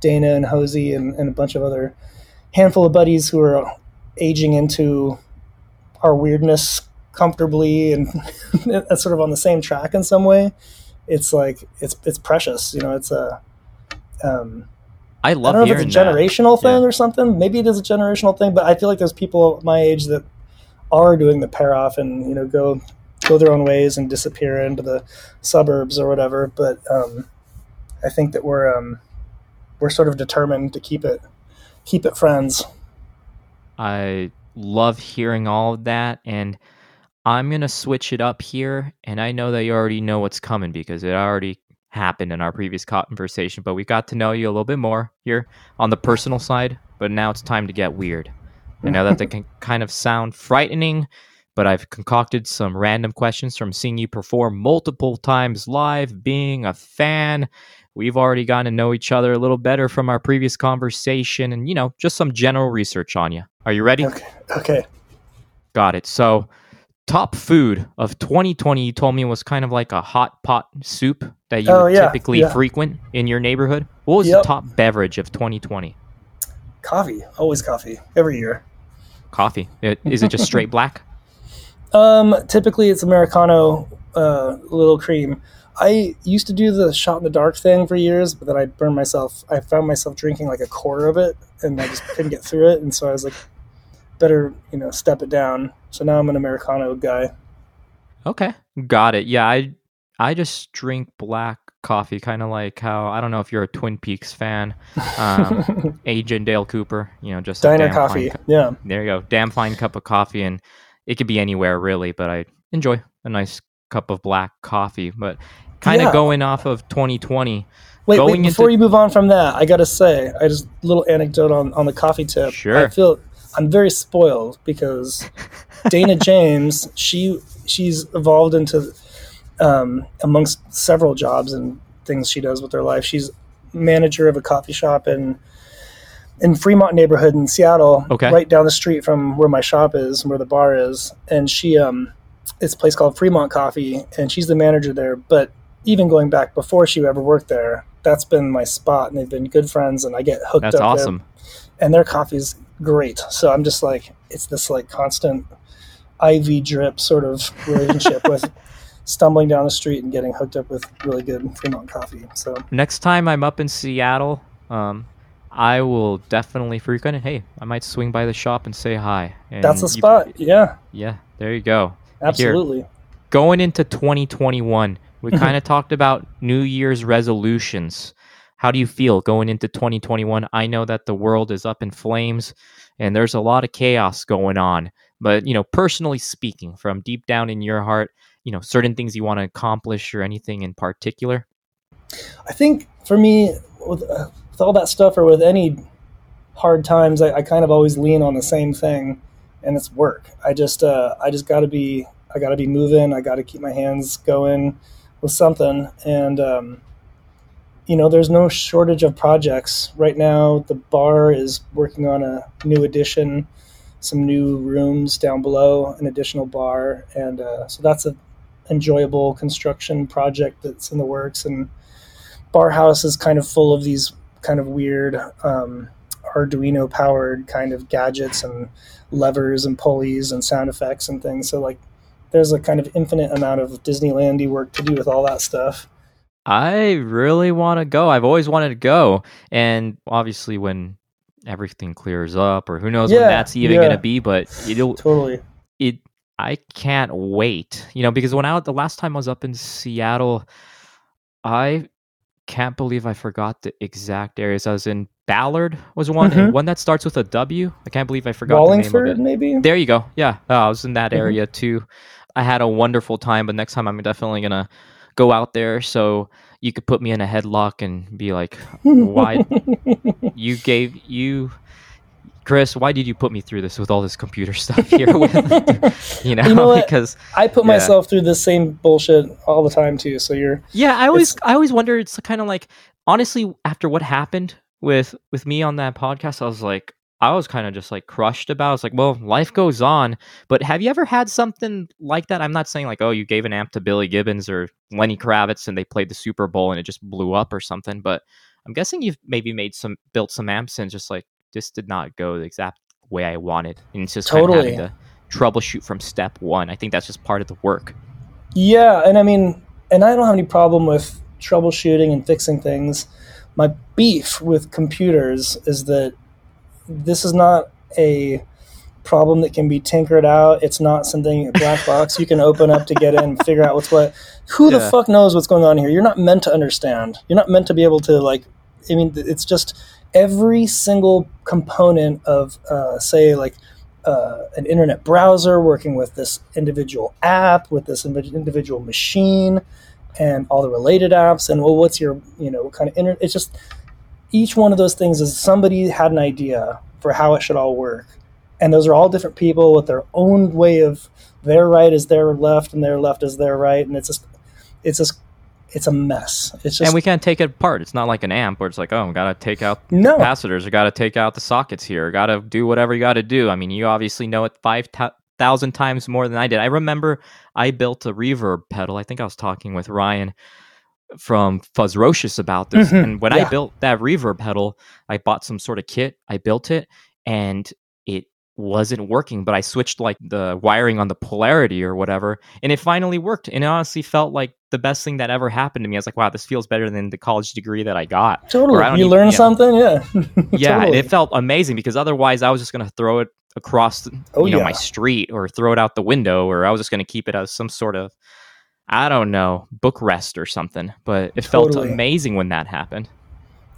Dana and Hosey and, and a bunch of other handful of buddies who are aging into our weirdness comfortably and sort of on the same track in some way. It's like it's it's precious, you know. It's a um, I I don't know if it's a generational that. thing Yeah. or something. Maybe it is a generational thing, but I feel like there's people my age that are doing the pair off and you know go go their own ways and disappear into the suburbs or whatever. But um, I think that we're um, we're sort of determined to keep it keep it friends. I love hearing all of that and I'm going to switch it up here and I know that you already know what's coming because it already happened in our previous conversation but we got to know you a little bit more here on the personal side but now it's time to get weird. I know that they can kind of sound frightening but I've concocted some random questions from seeing you perform multiple times live, being a fan. We've already gotten to know each other a little better from our previous conversation and, you know, just some general research on you. Are you ready? Okay. Okay. Got it. So, top food of 2020, you told me was kind of like a hot pot soup that you Oh, yeah, typically yeah. frequent in your neighborhood. What was Yep. the top beverage of 2020? Coffee. Always coffee. Every year. Coffee. Is it just straight black? Um, typically it's Americano, uh, little cream. I used to do the shot in the dark thing for years, but then I burned myself. I found myself drinking like a quarter of it, and I just couldn't get through it. And so I was like, better, you know, step it down. So now I'm an Americano guy. Okay, got it. Yeah, I I just drink black coffee, kind of like how I don't know if you're a Twin Peaks fan. Um, Agent Dale Cooper, you know, just Diner coffee. cu- Yeah. there you go, damn fine cup of coffee, and it could be anywhere really, but I enjoy a nice cup of black coffee. But kind of Yeah. going off of 2020, Wait, wait. Before into- you move on from that, I gotta say, I just little anecdote on on the coffee tip. Sure. I feel I'm very spoiled because Dana James, she she's evolved into um, amongst several jobs and things she does with her life. She's manager of a coffee shop in in Fremont neighborhood in Seattle, Okay. right down the street from where my shop is, where the bar is, and she um, it's a place called Fremont Coffee, and she's the manager there. But even going back before she ever worked there, that's been my spot, and they've been good friends, and I get hooked that's up there awesome. and their coffee's great. So I'm just like, it's this like constant IV drip sort of relationship with stumbling down the street and getting hooked up with really good Fremont coffee. So Next time I'm up in Seattle, um, I will definitely frequent it. Hey, I might swing by the shop and say hi. And that's the you- spot. Yeah, Yeah, there you go. absolutely. going into 2021, we kind of talked about New Year's resolutions. How do you feel going into 2021? I know that the world is up in flames and there's a lot of chaos going on. But, you know, personally speaking, from deep down in your heart, you know, certain things you want to accomplish or anything in particular? I think for me, with, uh, with all that stuff or with any hard times, I, I kind of always lean on the same thing, and it's work. I just, uh, I just got to be, I got to be moving. I got to keep my hands going with something, and um, you know, there's no shortage of projects right now. The bar is working on a new addition, some new rooms down below, an additional bar, and uh, so that's an enjoyable construction project that's in the works and bar house is kind of full of these kind of weird um, Arduino powered kind of gadgets and levers and pulleys and sound effects and things. So like there's a kind of infinite amount of Disneylandy work to do with all that stuff. I really want to go. I've always wanted to go, and obviously when everything clears up, or who knows when that's even yeah. going to be, but it'll Totally. it I can't wait. You know, because when I the last time I was up in Seattle, I can't believe I forgot the exact areas. I was in Ballard was one, and Mhm. one that starts with a W. I can't believe I forgot the name Wallingford, of it. maybe. There you go. Yeah, uh, I was in that Mhm. area too. I had a wonderful time, but next time I'm definitely gonna go out there so you could put me in a headlock and be like, "Why you gave you, Chris? Why did you put me through this with all this computer stuff here? With you know, You know because I put Yeah. myself through the same bullshit all the time too. So you're yeah, I always I always wonder. It's kind of like honestly, after what happened with with me on that podcast, I was like, I was kind of just like crushed about. it. I was like, well, life goes on. But have you ever had something like that? I'm not saying like, oh, you gave an amp to Billy Gibbons or Lenny Kravitz and they played the Super Bowl and it just blew up or something. But I'm guessing you've maybe made some built some amps and just like this did not go the exact way I wanted, and it's just kind of Totally. having to troubleshoot from step one. I think that's just part of the work. Yeah, and I mean, and I don't have any problem with troubleshooting and fixing things. My beef with computers is that this is not a problem that can be tinkered out. It's not something black box you can open up to get in and figure out what's what. Who the fuck knows what's going on here? You're not meant to understand. You're not meant to be able to like. I mean, it's just every single component of, uh, say, like uh, an internet browser working with this individual app, with this individual machine, and all the related apps. And well, what's your, you know, what kind of internet? It's just each one of those things is somebody had an idea for how it should all work. And those are all different people with their own way of their right is their left and their left is their right. And it's just, it's just, it's a mess. It's just, and we can't take it apart. It's not like an amp where it's like, oh, I gotta take out no, capacitors, or gotta take out the sockets here, gotta do whatever you gotta do. I mean, you obviously know it five thousand times more than I did. I remember I built a reverb pedal. I think I was talking with Ryan from Fuzzrocious about this, Mhm, and when I built that reverb pedal, I bought some sort of kit. I built it, and it wasn't working but i switched like the wiring on the polarity or whatever and it finally worked and it honestly felt like the best thing that ever happened to me i was like wow this feels better than the college degree that i got totally. I You even- learn yeah. something. Yeah. yeah Totally. it felt amazing because otherwise i was just going to throw it across Oh, you know yeah. my street or throw it out the window or i was just going to keep it as some sort of i don't know book rest or something but it felt amazing when that happened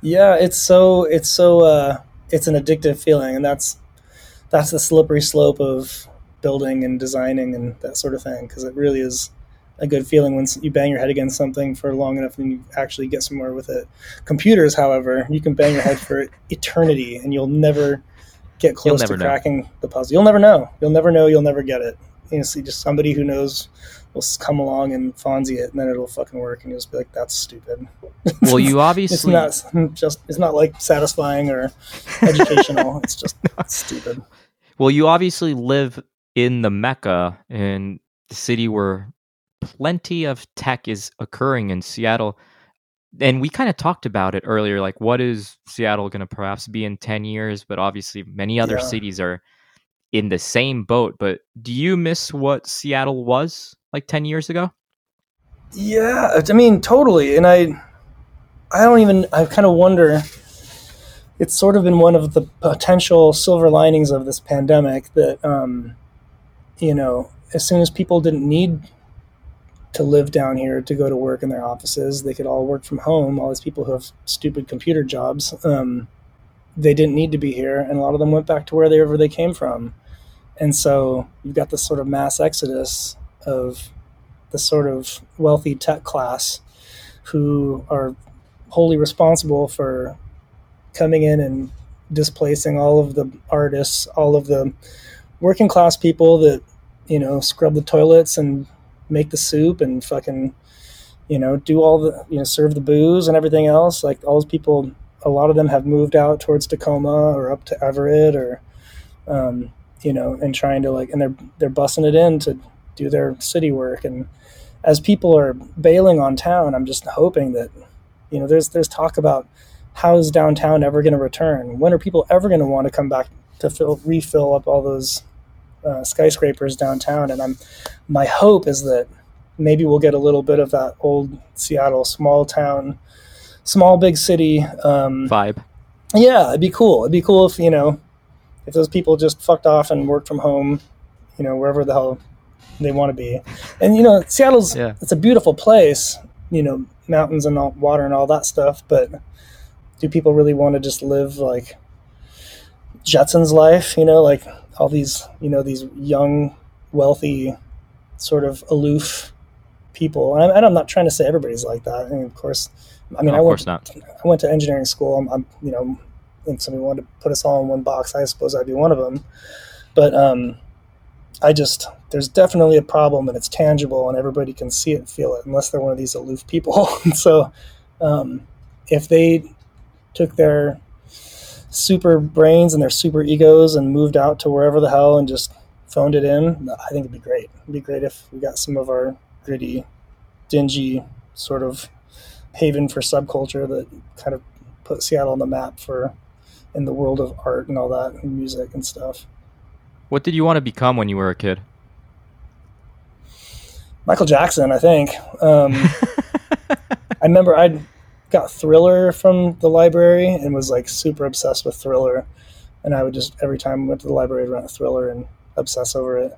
Yeah, it's so it's so uh, it's an addictive feeling, and that's that's the slippery slope of building and designing and that sort of thing. Because it really is a good feeling when you bang your head against something for long enough and you actually get somewhere with it. Computers, however, you can bang your head for eternity, and you'll never get close never to know. cracking the puzzle. You'll never know. You'll never know. You'll never get it. You know, see, just somebody who knows will come along and Fonzie it, and then it'll fucking work, and you'll just be like, "That's stupid." well you obviously it's not just it's not like satisfying or educational it's just stupid Well, you obviously live in the Mecca, in the city where plenty of tech is occurring in Seattle. And we kind of talked about it earlier. Like, what is Seattle going to perhaps be in 10 years? But obviously, many other Yeah. cities are in the same boat. But do you miss what Seattle was like 10 years ago? yeah i mean totally and i i don't even i kind of wonder it's sort of been one of the potential silver linings of this pandemic that um you know as soon as people didn't need to live down here to go to work in their offices they could all work from home all these people who have stupid computer jobs um, they didn't need to be here and a lot of them went back to wherever they came from and so you've got this sort of mass exodus of the sort of wealthy tech class who are wholly responsible for coming in and displacing all of the artists, all of the working class people that, you know, scrub the toilets and make the soup and fucking, you know, do all the, you know, serve the booze and everything else. Like all those people, a lot of them have moved out towards Tacoma or up to Everett or, um, you know, and trying to like, and they're, they're bussing it in to do their city work. And as people are bailing on town, I'm just hoping that, you know, there's, there's talk about, how is downtown ever going to return? When are people ever going to want to come back to fill, refill up all those uh, skyscrapers downtown? And I'm, my hope is that maybe we'll get a little bit of that old Seattle small town, small big city um, vibe. Yeah, it'd be cool. It'd be cool if you know if those people just fucked off and worked from home, you know, wherever the hell they want to be. And you know, Seattle's yeah. it's a beautiful place, you know, mountains and all, water and all that stuff, but do people really want to just live like Jetson's life, you know, like all these, you know, these young, wealthy, sort of aloof people. And I'm, I'm not trying to say everybody's like that. I mean, of course, I mean, no, I went, not. I went to engineering school. I'm, I'm, you know, if somebody wanted to put us all in one box, I suppose I'd be one of them. But um, I just there's definitely a problem and it's tangible and everybody can see it and feel it unless they're one of these aloof people. so um, if they took their super brains and their super egos and moved out to wherever the hell and just phoned it in, I think it'd be great. It'd be great if we got some of our gritty, dingy sort of haven for subculture that kind of put Seattle on the map for in the world of art and all that and music and stuff. What did you want to become when you were a kid? Michael Jackson, I think. Um, I remember I got Thriller from the library and was like super obsessed with Thriller, and I would just every time I went to the library I'd rent Thriller and obsess over it.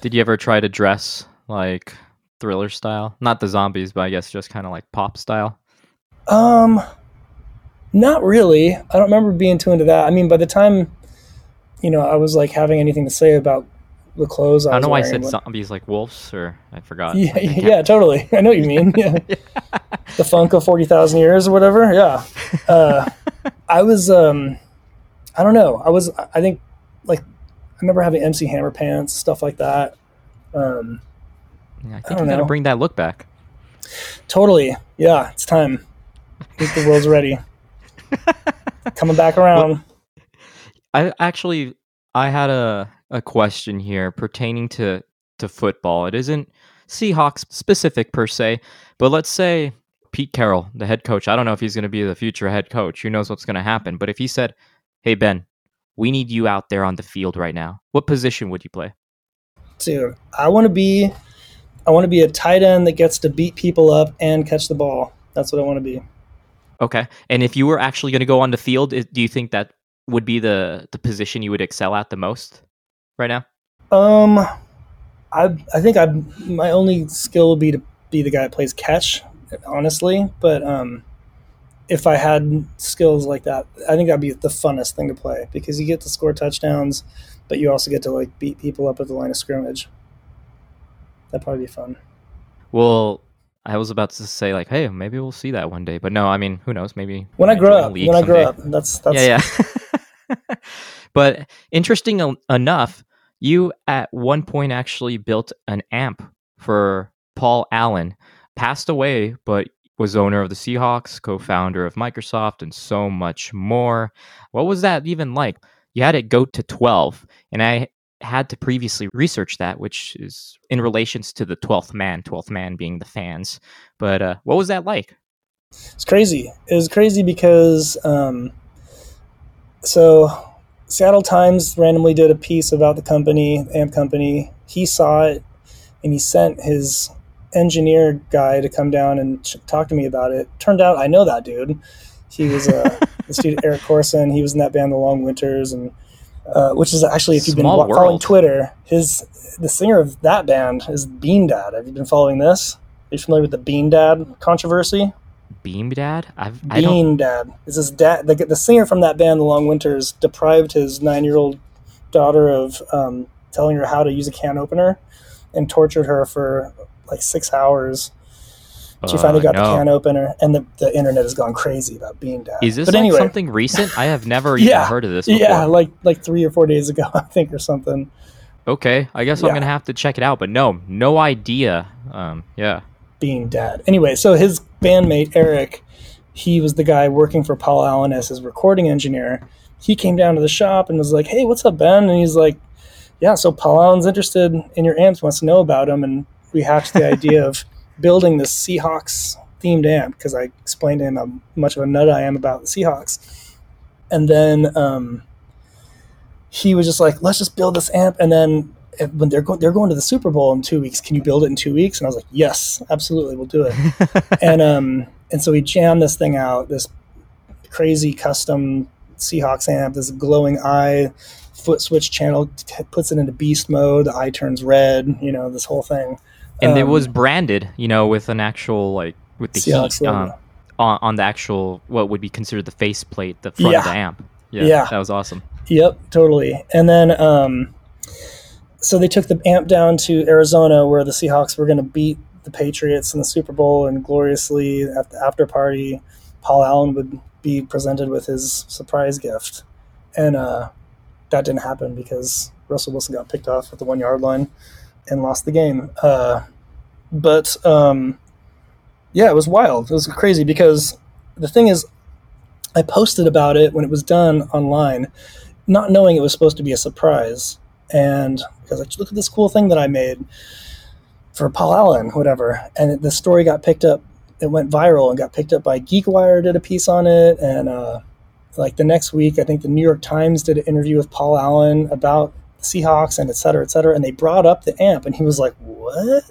Did you ever try to dress like Thriller style? Not the zombies, but I guess just kind of like pop style. Um, not really. I don't remember being too into that. I mean, by the time you know I was like having anything to say about the clothes. I, I don't know why I said zombies like wolves, or I forgot. Yeah, like, yeah, totally. I know what you mean. Yeah, yeah. the funk of forty thousand years or whatever. Yeah, uh, I was. um I don't know. I was. I think like I remember having MC Hammer pants, stuff like that. Um, yeah, I think I you got to bring that look back. Totally. Yeah, it's time. I think the world's ready. Coming back around. I actually I had a a question here pertaining to to football. It isn't Seahawks specific per se, but let's say Pete Carroll, the head coach. I don't know if he's going to be the future head coach. Who knows what's going to happen? But if he said, "Hey Ben, we need you out there on the field right now," what position would you play? Dude, I want to be I want to be a tight end that gets to beat people up and catch the ball. That's what I want to be. Okay. And if you were actually going to go on the field, do you think that would be the the position you would excel at the most right now? Um, I I think I my only skill would be to be the guy that plays catch, honestly. But um, if I had skills like that, I think that'd be the funnest thing to play because you get to score touchdowns, but you also get to like beat people up at the line of scrimmage. That'd probably be fun. Well, I was about to say like, hey, maybe we'll see that one day, but no. I mean, who knows? Maybe when I grow up. When I grow up, that's that's yeah, yeah. but interesting enough, you at one point actually built an amp for Paul Allen. Passed away, but was owner of the Seahawks, co-founder of Microsoft, and so much more. What was that even like? You had it go to twelve, and I had to previously research that, which is in relations to the 12th man, 12th man being the fans. But uh, what was that like? It's crazy. It was crazy because, um, so Seattle Times randomly did a piece about the company, Amp Company. He saw it and he sent his engineer guy to come down and talk to me about it. Turned out I know that dude. He was uh, this dude Eric Corson. He was in that band, The Long Winters, and uh, which is actually if you've Small been world. following Twitter, his the singer of that band is Bean Dad. Have you been following this? Are you familiar with the Bean Dad controversy? Bean Dad? I've, Bean Dad is his dad. The, the singer from that band, The Long Winters, deprived his nine-year-old daughter of um, telling her how to use a can opener, and tortured her for like six hours she finally got no. the can opener, and the, the internet has gone crazy about Bean Dad. Is this but like anyway, something recent? I have never yeah, even heard of this. Before. Yeah, like like three or four days ago, I think, or something. Okay, I guess yeah. I'm gonna have to check it out. But no, no idea. Um, yeah, Bean Dad. Anyway, so his bandmate Eric, he was the guy working for Paul Allen as his recording engineer. He came down to the shop and was like, "Hey, what's up, Ben?" And he's like, "Yeah, so Paul Allen's interested in your amps, wants to know about them." And we hatched the idea of building the Seahawks themed amp because I explained to him how much of a nut I am about the Seahawks. And then um, he was just like, let's just build this amp. And then when they're going they're going to the Super Bowl in two weeks. Can you build it in two weeks?" And I was like, "Yes, absolutely, we'll do it." and um and so we jammed this thing out, this crazy custom Seahawks amp, this glowing eye foot switch channel t- puts it into beast mode. The eye turns red. You know this whole thing. And Um, it was branded, you know, with an actual like with the Seahawks heat um, on, on the actual what would be considered the faceplate, the front of the amp. Yeah, Yeah. that was awesome. Yep, totally. And then, um, so they took the amp down to Arizona, where the Seahawks were going to beat the Patriots in the Super Bowl, and gloriously at the after party, Paul Allen would be presented with his surprise gift, and uh, that didn't happen because Russell Wilson got picked off at the one yard line and lost the game. Uh, but um, yeah, it was wild. It was crazy because the thing is, I posted about it when it was done online, not knowing it was supposed to be a surprise. And I was like, look at this cool thing that I made for Paul Allen, whatever. And the story got picked up. It went viral and got picked up by GeekWire, did a piece on it. And uh, like the next week, I think the New York Times did an interview with Paul Allen about the Seahawks and et cetera, et cetera. And they brought up the amp, and he was like, what?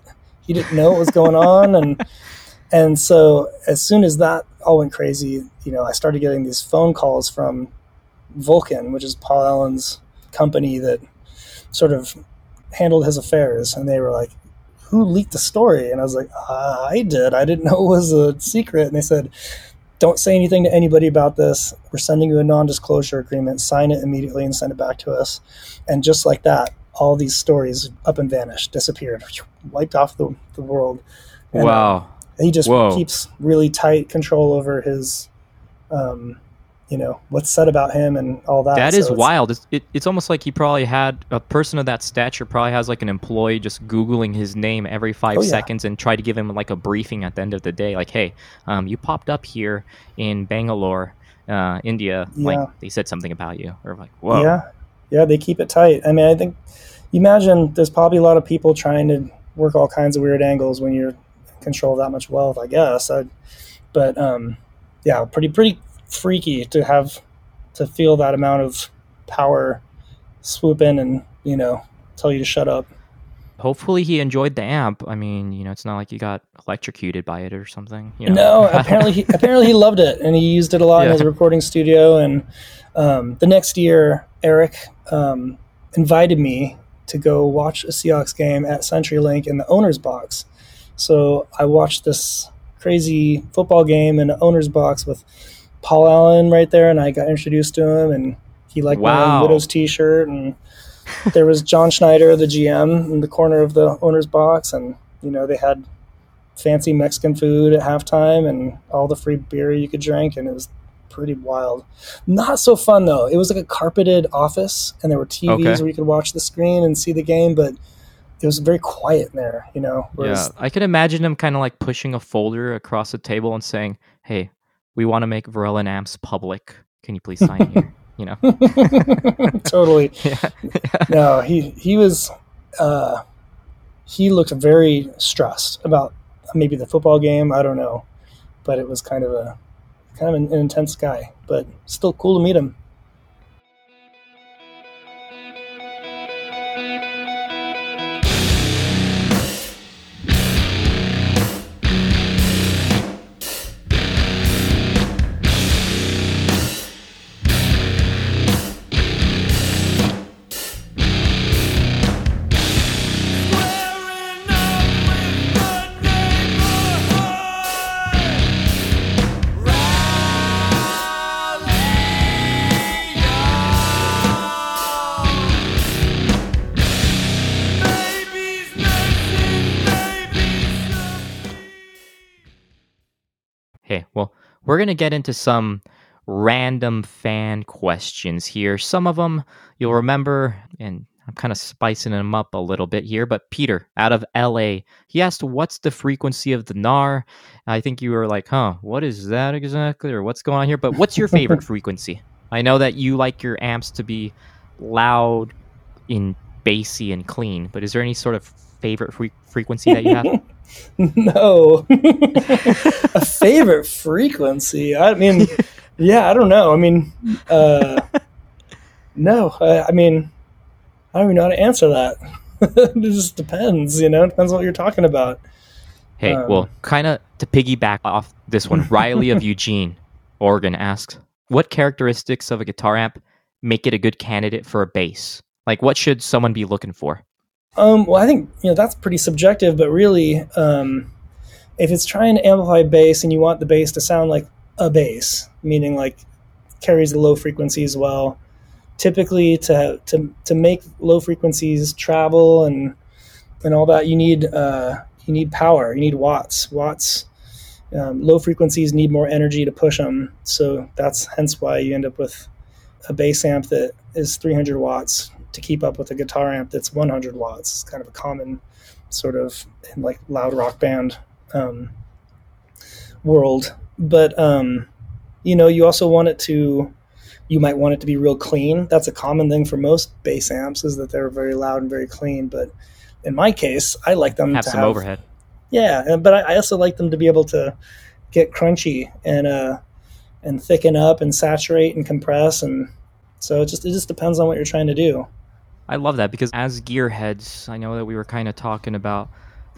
He didn't know what was going on. And and so as soon as that all went crazy, you know, I started getting these phone calls from Vulcan, which is Paul Allen's company that sort of handled his affairs, and they were like, "Who leaked the story?" And I was like, uh, "I did. I didn't know it was a secret." And they said, "Don't say anything to anybody about this. We're sending you a non-disclosure agreement. Sign it immediately and send it back to us." And just like that, all these stories up and vanished, disappeared, wiped off the, the world. And, wow. he just Whoa. keeps really tight control over his um, you know what's said about him and all that That So is it's- wild. It's, it, it's almost like he probably had a person of that stature probably has like an employee just googling his name every five Oh, yeah. seconds and try to give him like a briefing at the end of the day, like, "Hey, um, you popped up here in Bangalore, uh, India. Yeah. Like they said something about you." Or like, "Whoa, yeah yeah they keep it tight i mean i think you imagine there's probably a lot of people trying to work all kinds of weird angles when you're control that much wealth i guess I, but um, yeah pretty pretty freaky to have to feel that amount of power swoop in and you know tell you to shut up Hopefully he enjoyed the amp. I mean, you know, it's not like he got electrocuted by it or something. You know? No, apparently he apparently he loved it and he used it a lot in his recording studio. And um, the next year, Eric um, invited me to go watch a Seahawks game at CenturyLink in the owner's box. So I watched this crazy football game in the owner's box with Paul Allen right there, and I got introduced to him, and he liked my Wow. Widows T-shirt, and there was John Schneider, the GM, in the corner of the owner's box, and you know they had fancy Mexican food at halftime and all the free beer you could drink, and it was pretty wild. Not so fun though. It was like a carpeted office, and there were TVs Okay. where you could watch the screen and see the game, but it was very quiet in there. You know, Yeah, I could imagine him kind of like pushing a folder across the table and saying, "Hey, we want to make Verellen amps public. Can you please sign here?" You know? totally. yeah. No, he he was. Uh, he looked very stressed about maybe the football game. I don't know, but it was kind of a kind of an, an intense guy, but still cool to meet him. We're going to get into some random fan questions here. Some of them you'll remember, and I'm kind of spicing them up a little bit here. But Peter, out of LA, he asked, What's the frequency of the NAR? I think you were like, Huh, what is that exactly? Or what's going on here? But what's your favorite frequency? I know that you like your amps to be loud, in bassy, and clean, but is there any sort of favorite fre- frequency that you have? no, a favorite frequency. I mean, yeah, I don't know. I mean, uh, no, I, I mean, I don't even know how to answer that. it just depends, you know. It depends on what you're talking about. Hey, Um, well, kind of to piggyback off this one, Riley of Eugene, Oregon asks, "What characteristics of a guitar amp make it a good candidate for a bass? Like, what should someone be looking for?" Um, well, I think you know that's pretty subjective, but really, um, if it's trying to amplify bass and you want the bass to sound like a bass, meaning like carries the low frequencies well, typically to to to make low frequencies travel and and all that, you need uh, you need power, you need watts. Watts, um, low frequencies need more energy to push them, so that's hence why you end up with a bass amp that is 300 watts to keep up with a guitar amp that's 100 watts. It's kind of a common sort of in like loud rock band um, world. But um, you know, you also want it to. You might want it to be real clean. That's a common thing for most bass amps is that they're very loud and very clean. But in my case, I like them Have to some have overhead. yeah, but I, I also like them to be able to get crunchy and uh, and thicken up and saturate and compress, and so it just it just depends on what you're trying to do. I love that because as gearheads, I know that we were kind of talking about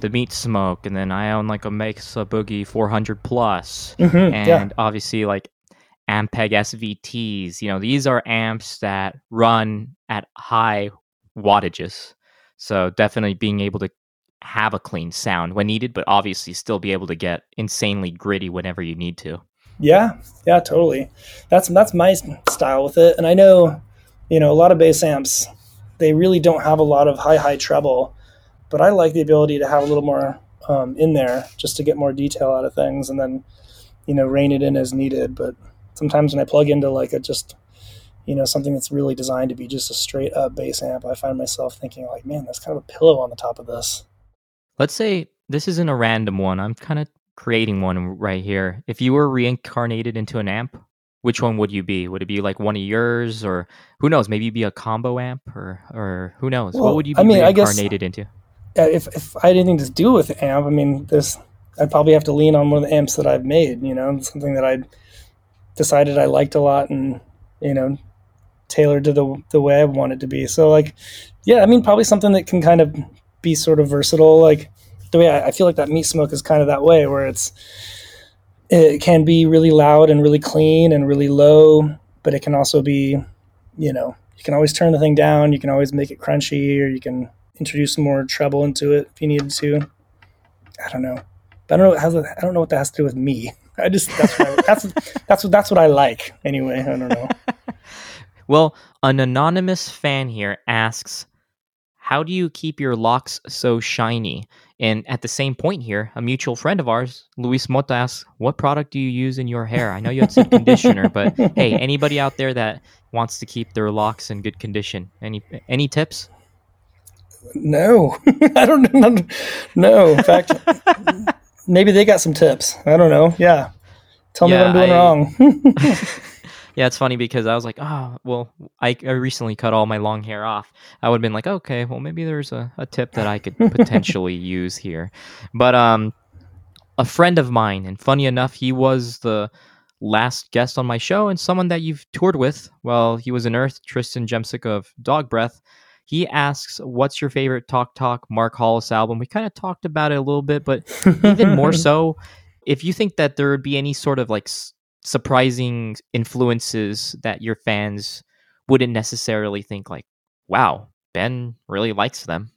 the Meatsmoke, and then I own like a Mesa Boogie 400 plus, Mhm, and yeah, obviously like Ampeg SVTs. You know, these are amps that run at high wattages, so definitely being able to have a clean sound when needed, but obviously still be able to get insanely gritty whenever you need to. yeah, yeah, totally. That's that's my style with it, and I know, you know, a lot of bass amps they really don't have a lot of high high treble, but I like the ability to have a little more um, in there just to get more detail out of things, and then you know rein it in as needed. But sometimes when I plug into like a just you know something that's really designed to be just a straight up bass amp, I find myself thinking like, man, that's kind of a pillow on the top of this. Let's say this isn't a random one. I'm kind of creating one right here. If you were reincarnated into an amp, which one would you be? Would it be like one of yours, or who knows? Maybe you'd be a combo amp, or or who knows? Well, what would you be I mean, I guess- reincarnated into? If if I had anything to do with the amp, I mean, this I'd probably have to lean on one of the amps that I've made. You know, something that I decided I liked a lot, and you know, tailored to the the way I want it to be. So like, yeah, I mean, probably something that can kind of be sort of versatile. Like the way I, I feel like that Meatsmoke is kind of that way, where it's it can be really loud and really clean and really low, but it can also be, you know, you can always turn the thing down. You can always make it crunchy, or you can introduce more treble into it if you needed to. I don't know. I don't know. I don't know what that has to do with me. I just that's what I, that's that's what that's what I like anyway. I don't know. Well, an anonymous fan here asks, "How do you keep your locks so shiny?" And at the same point here, a mutual friend of ours, Luis Mota, asks, "What product do you use in your hair?" I know you had said conditioner, but hey, anybody out there that wants to keep their locks in good condition, any any tips? No, I don't know. No, in fact, maybe they got some tips. I don't know. Yeah, tell me what I'm doing I- wrong. Yeah, it's funny because I was like, oh, well, I, I recently cut all my long hair off. I would have been like, okay, well, maybe there's a, a tip that I could potentially use here. But um, a friend of mine, and funny enough, he was the last guest on my show and someone that you've toured with. Well, he was in Earth, Tristan Jemsick of Dog Breath. He asks, what's your favorite Talk Talk Mark Hollis album? We kind of talked about it a little bit, but even more so, if you think that there would be any sort of like s- surprising influences that your fans wouldn't necessarily think like, wow, Ben really likes them.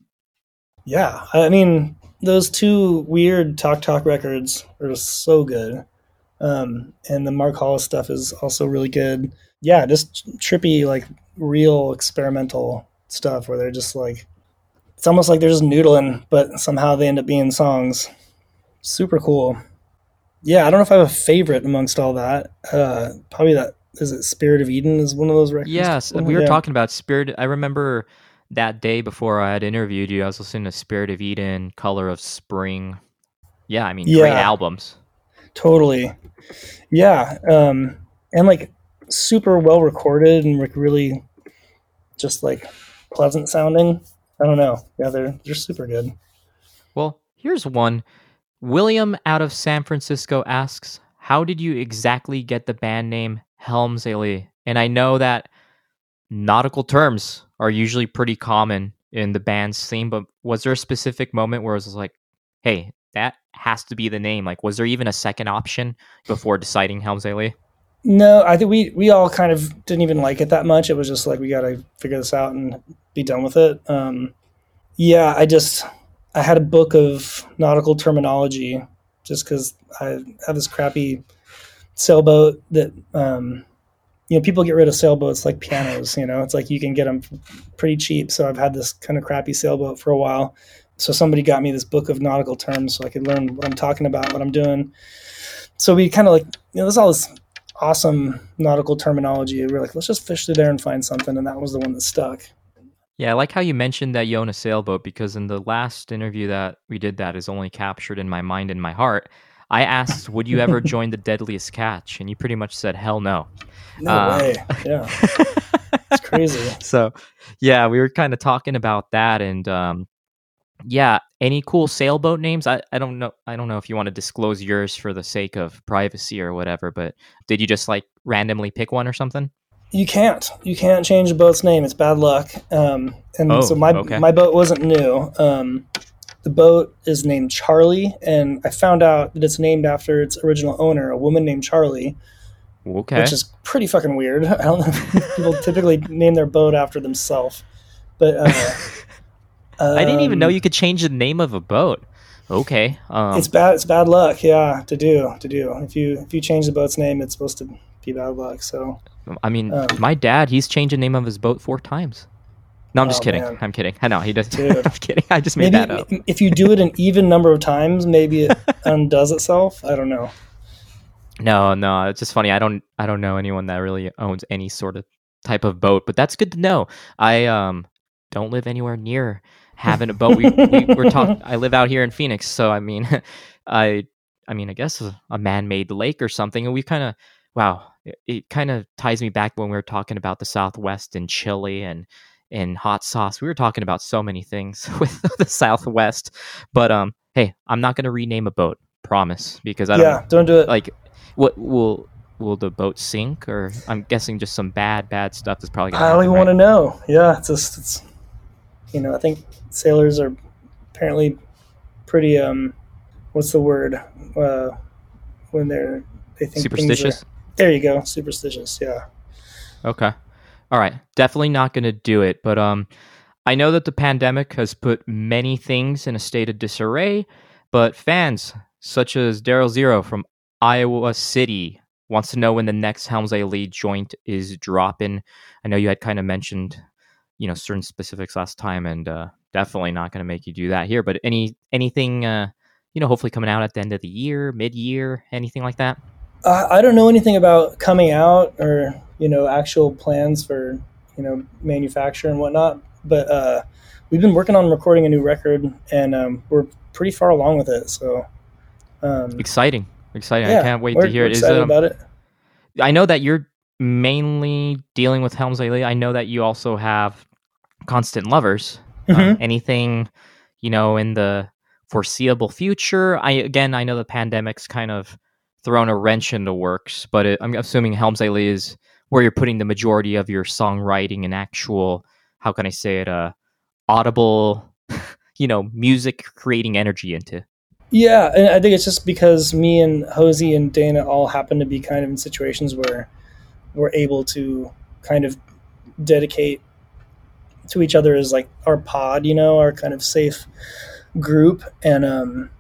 Yeah, I mean those two weird Talk Talk records are so good, um, and the Mark Hollis stuff is also really good. Yeah, just trippy, like real experimental stuff where they're just like it's almost like they're just noodling, but somehow they end up being songs. Super cool. Yeah, I don't know if I have a favorite amongst all that. Uh, probably that is it. Spirit of Eden is one of those records. Yes, we were Yeah. talking about Spirit. I remember that day before I had interviewed you, I was listening to Spirit of Eden, Color of Spring. Yeah, I mean, great albums. Totally. Yeah. Um, and like super well recorded and like really just like pleasant sounding. I don't know. Yeah, they're they're super good. Well, here's one. William out of San Francisco asks, How did you exactly get the band name Helms Alee? And I know that nautical terms are usually pretty common in the band's theme, but was there a specific moment where it was like, hey, that has to be the name? Like, was there even a second option before deciding Helms Alee? No, I think we we all kind of didn't even like it that much. It was just like we got to figure this out and be done with it. Um, yeah, I just I had a book of nautical terminology just because I have this crappy sailboat that um, you know people get rid of sailboats like pianos. You know, it's like you can get them pretty cheap. So I've had this kind of crappy sailboat for a while. So somebody got me this book of nautical terms so I could learn what I'm talking about, what I'm doing. So we kind of like you know there's all this awesome nautical terminology. We were like, let's just fish through there and find something, and that was the one that stuck. Yeah, I like how you mentioned that you own a sailboat because in the last interview that we did, that is only captured in my mind and my heart. I asked, "Would you ever join the Deadliest Catch?" And you pretty much said, "Hell no." No Uh, way. Yeah, it's crazy. so, yeah, we were kind of talking about that, and um, yeah, any cool sailboat names? I, I don't know. I don't know if you want to disclose yours for the sake of privacy or whatever. But did you just like randomly pick one or something? You can't. You can't change a boat's name. It's bad luck. Um, and Oh, so my okay. my boat wasn't new. Um, the boat is named Charlie, and I found out that it's named after its original owner, a woman named Charlie, Okay. which is pretty fucking weird. I don't know. People typically name their boat after themselves, but uh, I didn't even know um, you could change the name of a boat. Okay. Um, It's bad. It's bad luck. Yeah, to do to do. If you if you change the boat's name, it's supposed to be bad luck. So I mean, Um, my dad, he's changed the name of his boat four times. No, I'm just Oh, kidding. man. I'm kidding. I know he does. Dude. I'm kidding. I just made maybe that up. if you do it an even number of times, maybe it undoes itself. I don't know. No, no, it's just funny. I don't, I don't know anyone that really owns any sort of type of boat, but that's good to know. I um don't live anywhere near having a boat. We, we we're talking. I live out here in Phoenix, so I mean, I, I mean, I guess a, a man-made lake or something, and we kind of, wow, it, it kind of ties me back when we were talking about the Southwest and chili and and hot sauce. We were talking about so many things with the Southwest, but um, hey, I'm not gonna rename a boat, promise, because I don't yeah, don't do it. like what will will the boat sink or i'm guessing just some bad bad stuff is probably gonna I don't happen, even right? want to know. Yeah, it's just it's you know I think sailors are apparently pretty um what's the word uh when they're they think are- superstitious there you go, superstitious. Yeah. okay. All right. Definitely not gonna do it but um i know that the pandemic has put many things in a state of disarray but fans such as daryl zero from iowa city wants to know when the next Helms Alee joint is dropping. I know you had kind of mentioned you know certain specifics last time and uh definitely not going to make you do that here but any anything uh you know hopefully coming out at the end of the year mid-year anything like that Uh, I don't know anything about coming out or you know actual plans for you know manufacture and whatnot, but uh, we've been working on recording a new record and um, we're pretty far along with it. So um, exciting exciting yeah, i can't wait to hear it is excited um, about it. I know that you're mainly dealing with Helms Alee. I know that you also have Constant Lovers. Um, Mhm. anything, you know, in the foreseeable future? I again, I know the pandemic's kind of thrown a wrench into works, but it, I'm assuming Helms Alee is where you're putting the majority of your songwriting and actual, how can I say it, uh, audible, you know, music creating energy into. Yeah, and I think it's just because me and Hosey and Dana all happen to be kind of in situations where we're able to kind of dedicate to each other as like our pod, you know, our kind of safe group. And um,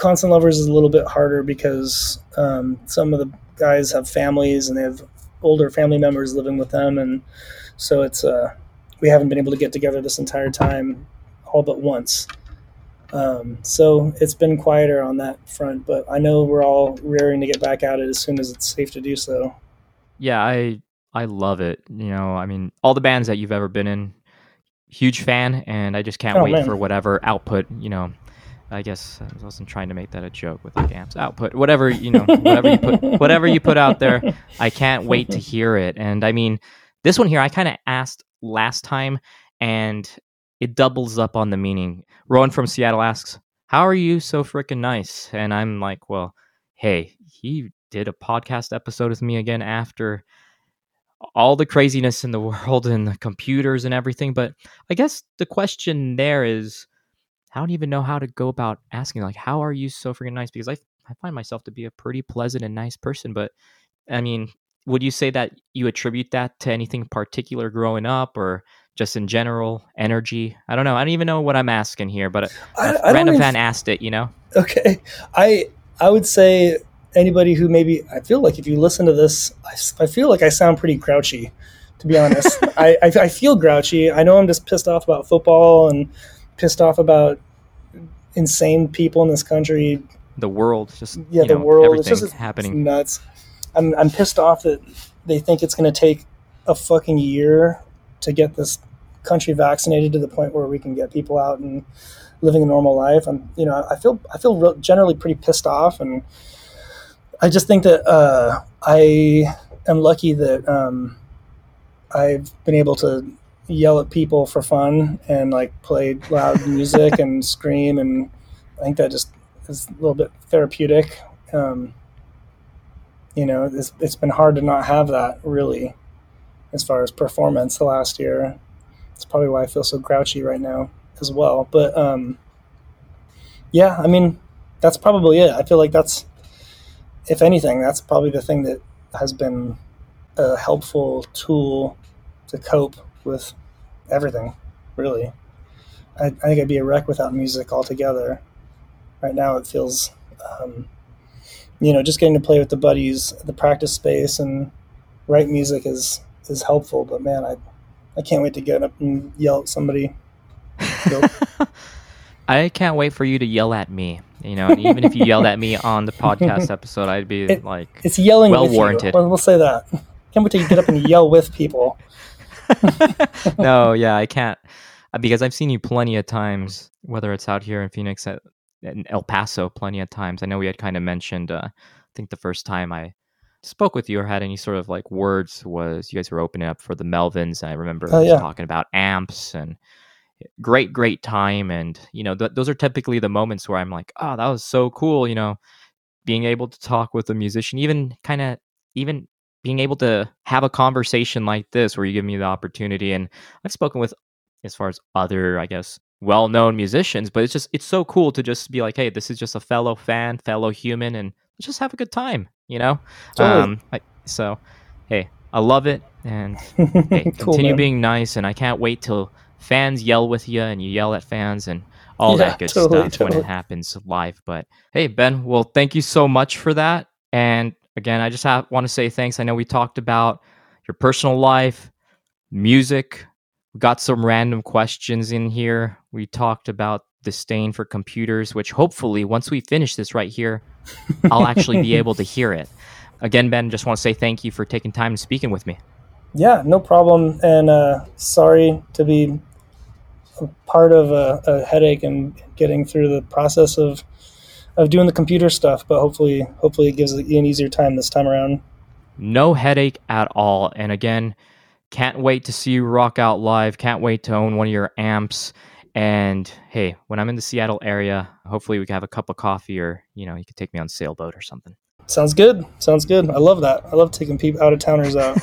Constant Lovers is a little bit harder because um, some of the guys have families and they have older family members living with them, and so it's uh, we haven't been able to get together this entire time, all but once. Um, so it's been quieter on that front, but I know we're all rearing to get back at it as soon as it's safe to do so. Yeah, I I love it. You know, I mean, all the bands that you've ever been in, huge fan, and I just can't Oh, wait man. for whatever output. You know, I guess I wasn't trying to make that a joke with like amps output, whatever you know, whatever you put, whatever you put out there. I can't wait to hear it. And I mean, this one here, I kind of asked last time, and it doubles up on the meaning. Rowan from Seattle asks, "How are you so freaking nice?" And I'm like, "Well, hey, he did a podcast episode with me again after all the craziness in the world and the computers and everything. But I guess the question there is, I don't even know how to go about asking, like, how are you so freaking nice? Because I, I find myself to be a pretty pleasant and nice person. But I mean, would you say that you attribute that to anything particular growing up or just in general energy? I don't know. I don't even know what I'm asking here, but I, a I friend don't even- asked it, you know? Okay, I I would say anybody who maybe I feel like if you listen to this, I, I feel like I sound pretty grouchy, to be honest. I, I I feel grouchy. I know I'm just pissed off about football and pissed off about insane people in this country. The world, just Yeah, you the know, world everything it's just it's happening. nuts. I'm I'm pissed off that they think it's going to take a fucking year to get this country vaccinated to the point where we can get people out and living a normal life. I'm, you know, I feel I feel real, generally pretty pissed off, and I just think that uh, I am lucky that um, I've been able to yell at people for fun and like play loud music and scream, and I think that just is a little bit therapeutic. Um, you know, it's, it's been hard to not have that really as far as performance the last year. It's probably why I feel so grouchy right now as well. But um, yeah, I mean, that's probably it. I feel like that's, if anything, that's probably the thing that has been a helpful tool to cope with everything, really. I, I think I'd be a wreck without music altogether. Right now, it feels, um, you know, just getting to play with the buddies the practice space and write music is is helpful. But man, I I can't wait to get up and yell at somebody. I can't wait for you to yell at me. You know, and even if you yelled at me on the podcast episode, I'd be It- like, It's yelling Well warranted. you. We'll, we'll say that. Can't wait till you get up and yell with people. no, yeah, I can't uh, because I've seen you plenty of times, whether it's out here in Phoenix, at, in El Paso, plenty of times. I know we had kind of mentioned. Uh, I think the first time I spoke with you or had any sort of like words was you guys were opening up for the Melvins. I remember Oh, yeah. talking about amps and great, great time. And you know, th- those are typically the moments where I'm like, oh, that was so cool. You know, being able to talk with a musician, even kind of even being able to have a conversation like this where you give me the opportunity and I've spoken with as far as other, I guess, well-known musicians, but it's just it's so cool to just be like, hey, this is just a fellow fan, fellow human, and just have a good time, you know? Totally. Um, I, so, hey, I love it, and hey, Cool, continue man. being nice, and I can't wait till fans yell with you and you yell at fans and all Yeah, that good totally, stuff when it happens live. But hey, Ben, well, thank you so much for that. And again, I just have, want to say thanks. I know we talked about your personal life, music. We got some random questions in here. We talked about disdain for computers, which hopefully, once we finish this right here, I'll actually be able to hear it. Again, Ben, just want to say thank you for taking time and speaking with me. Yeah, no problem. And uh, sorry to be part of a, a headache and getting through the process of of doing the computer stuff. But hopefully, hopefully, it gives you an easier time this time around. No headache at all. And again, can't wait to see you rock out live. Can't wait to own one of your amps. And hey, when I'm in the Seattle area, hopefully we can have a cup of coffee or, you know, you could take me on sailboat or something. Sounds good. Sounds good. I love that. I love taking people out of towners out.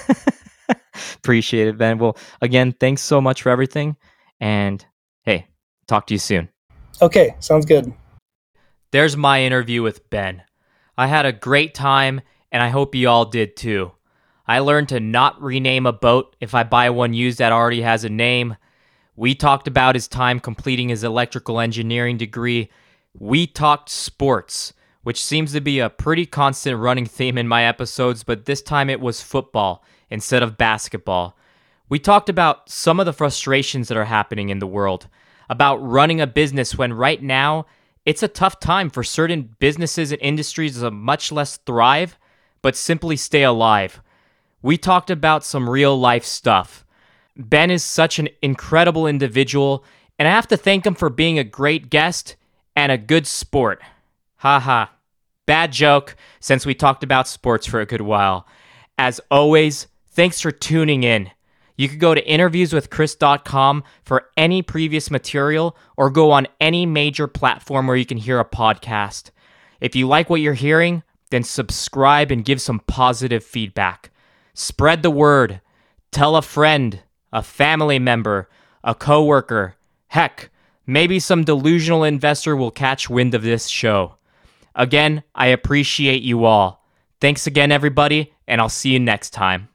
Appreciate it, Ben. Well, again, thanks so much for everything. And hey, talk to you soon. okay, sounds good. There's my interview with Ben. I had a great time, and I hope you all did too. I learned to not rename a boat if I buy one used that already has a name. We talked about his time completing his electrical engineering degree. We talked sports, which seems to be a pretty constant running theme in my episodes, but this time it was football instead of basketball. We talked about some of the frustrations that are happening in the world, about running a business when right now it's a tough time for certain businesses and industries to much less thrive, but simply stay alive. We talked about some real life stuff. Ben is such an incredible individual, and I have to thank him for being a great guest and a good sport. Haha. Bad joke, since we talked about sports for a good while. As always, thanks for tuning in. You could go to interviewswithchris.com for any previous material or go on any major platform where you can hear a podcast. If you like what you're hearing, then subscribe and give some positive feedback. Spread the word. Tell a friend, a family member, a coworker. Heck, maybe some delusional investor will catch wind of this show. Again, I appreciate you all. Thanks again, everybody, and I'll see you next time.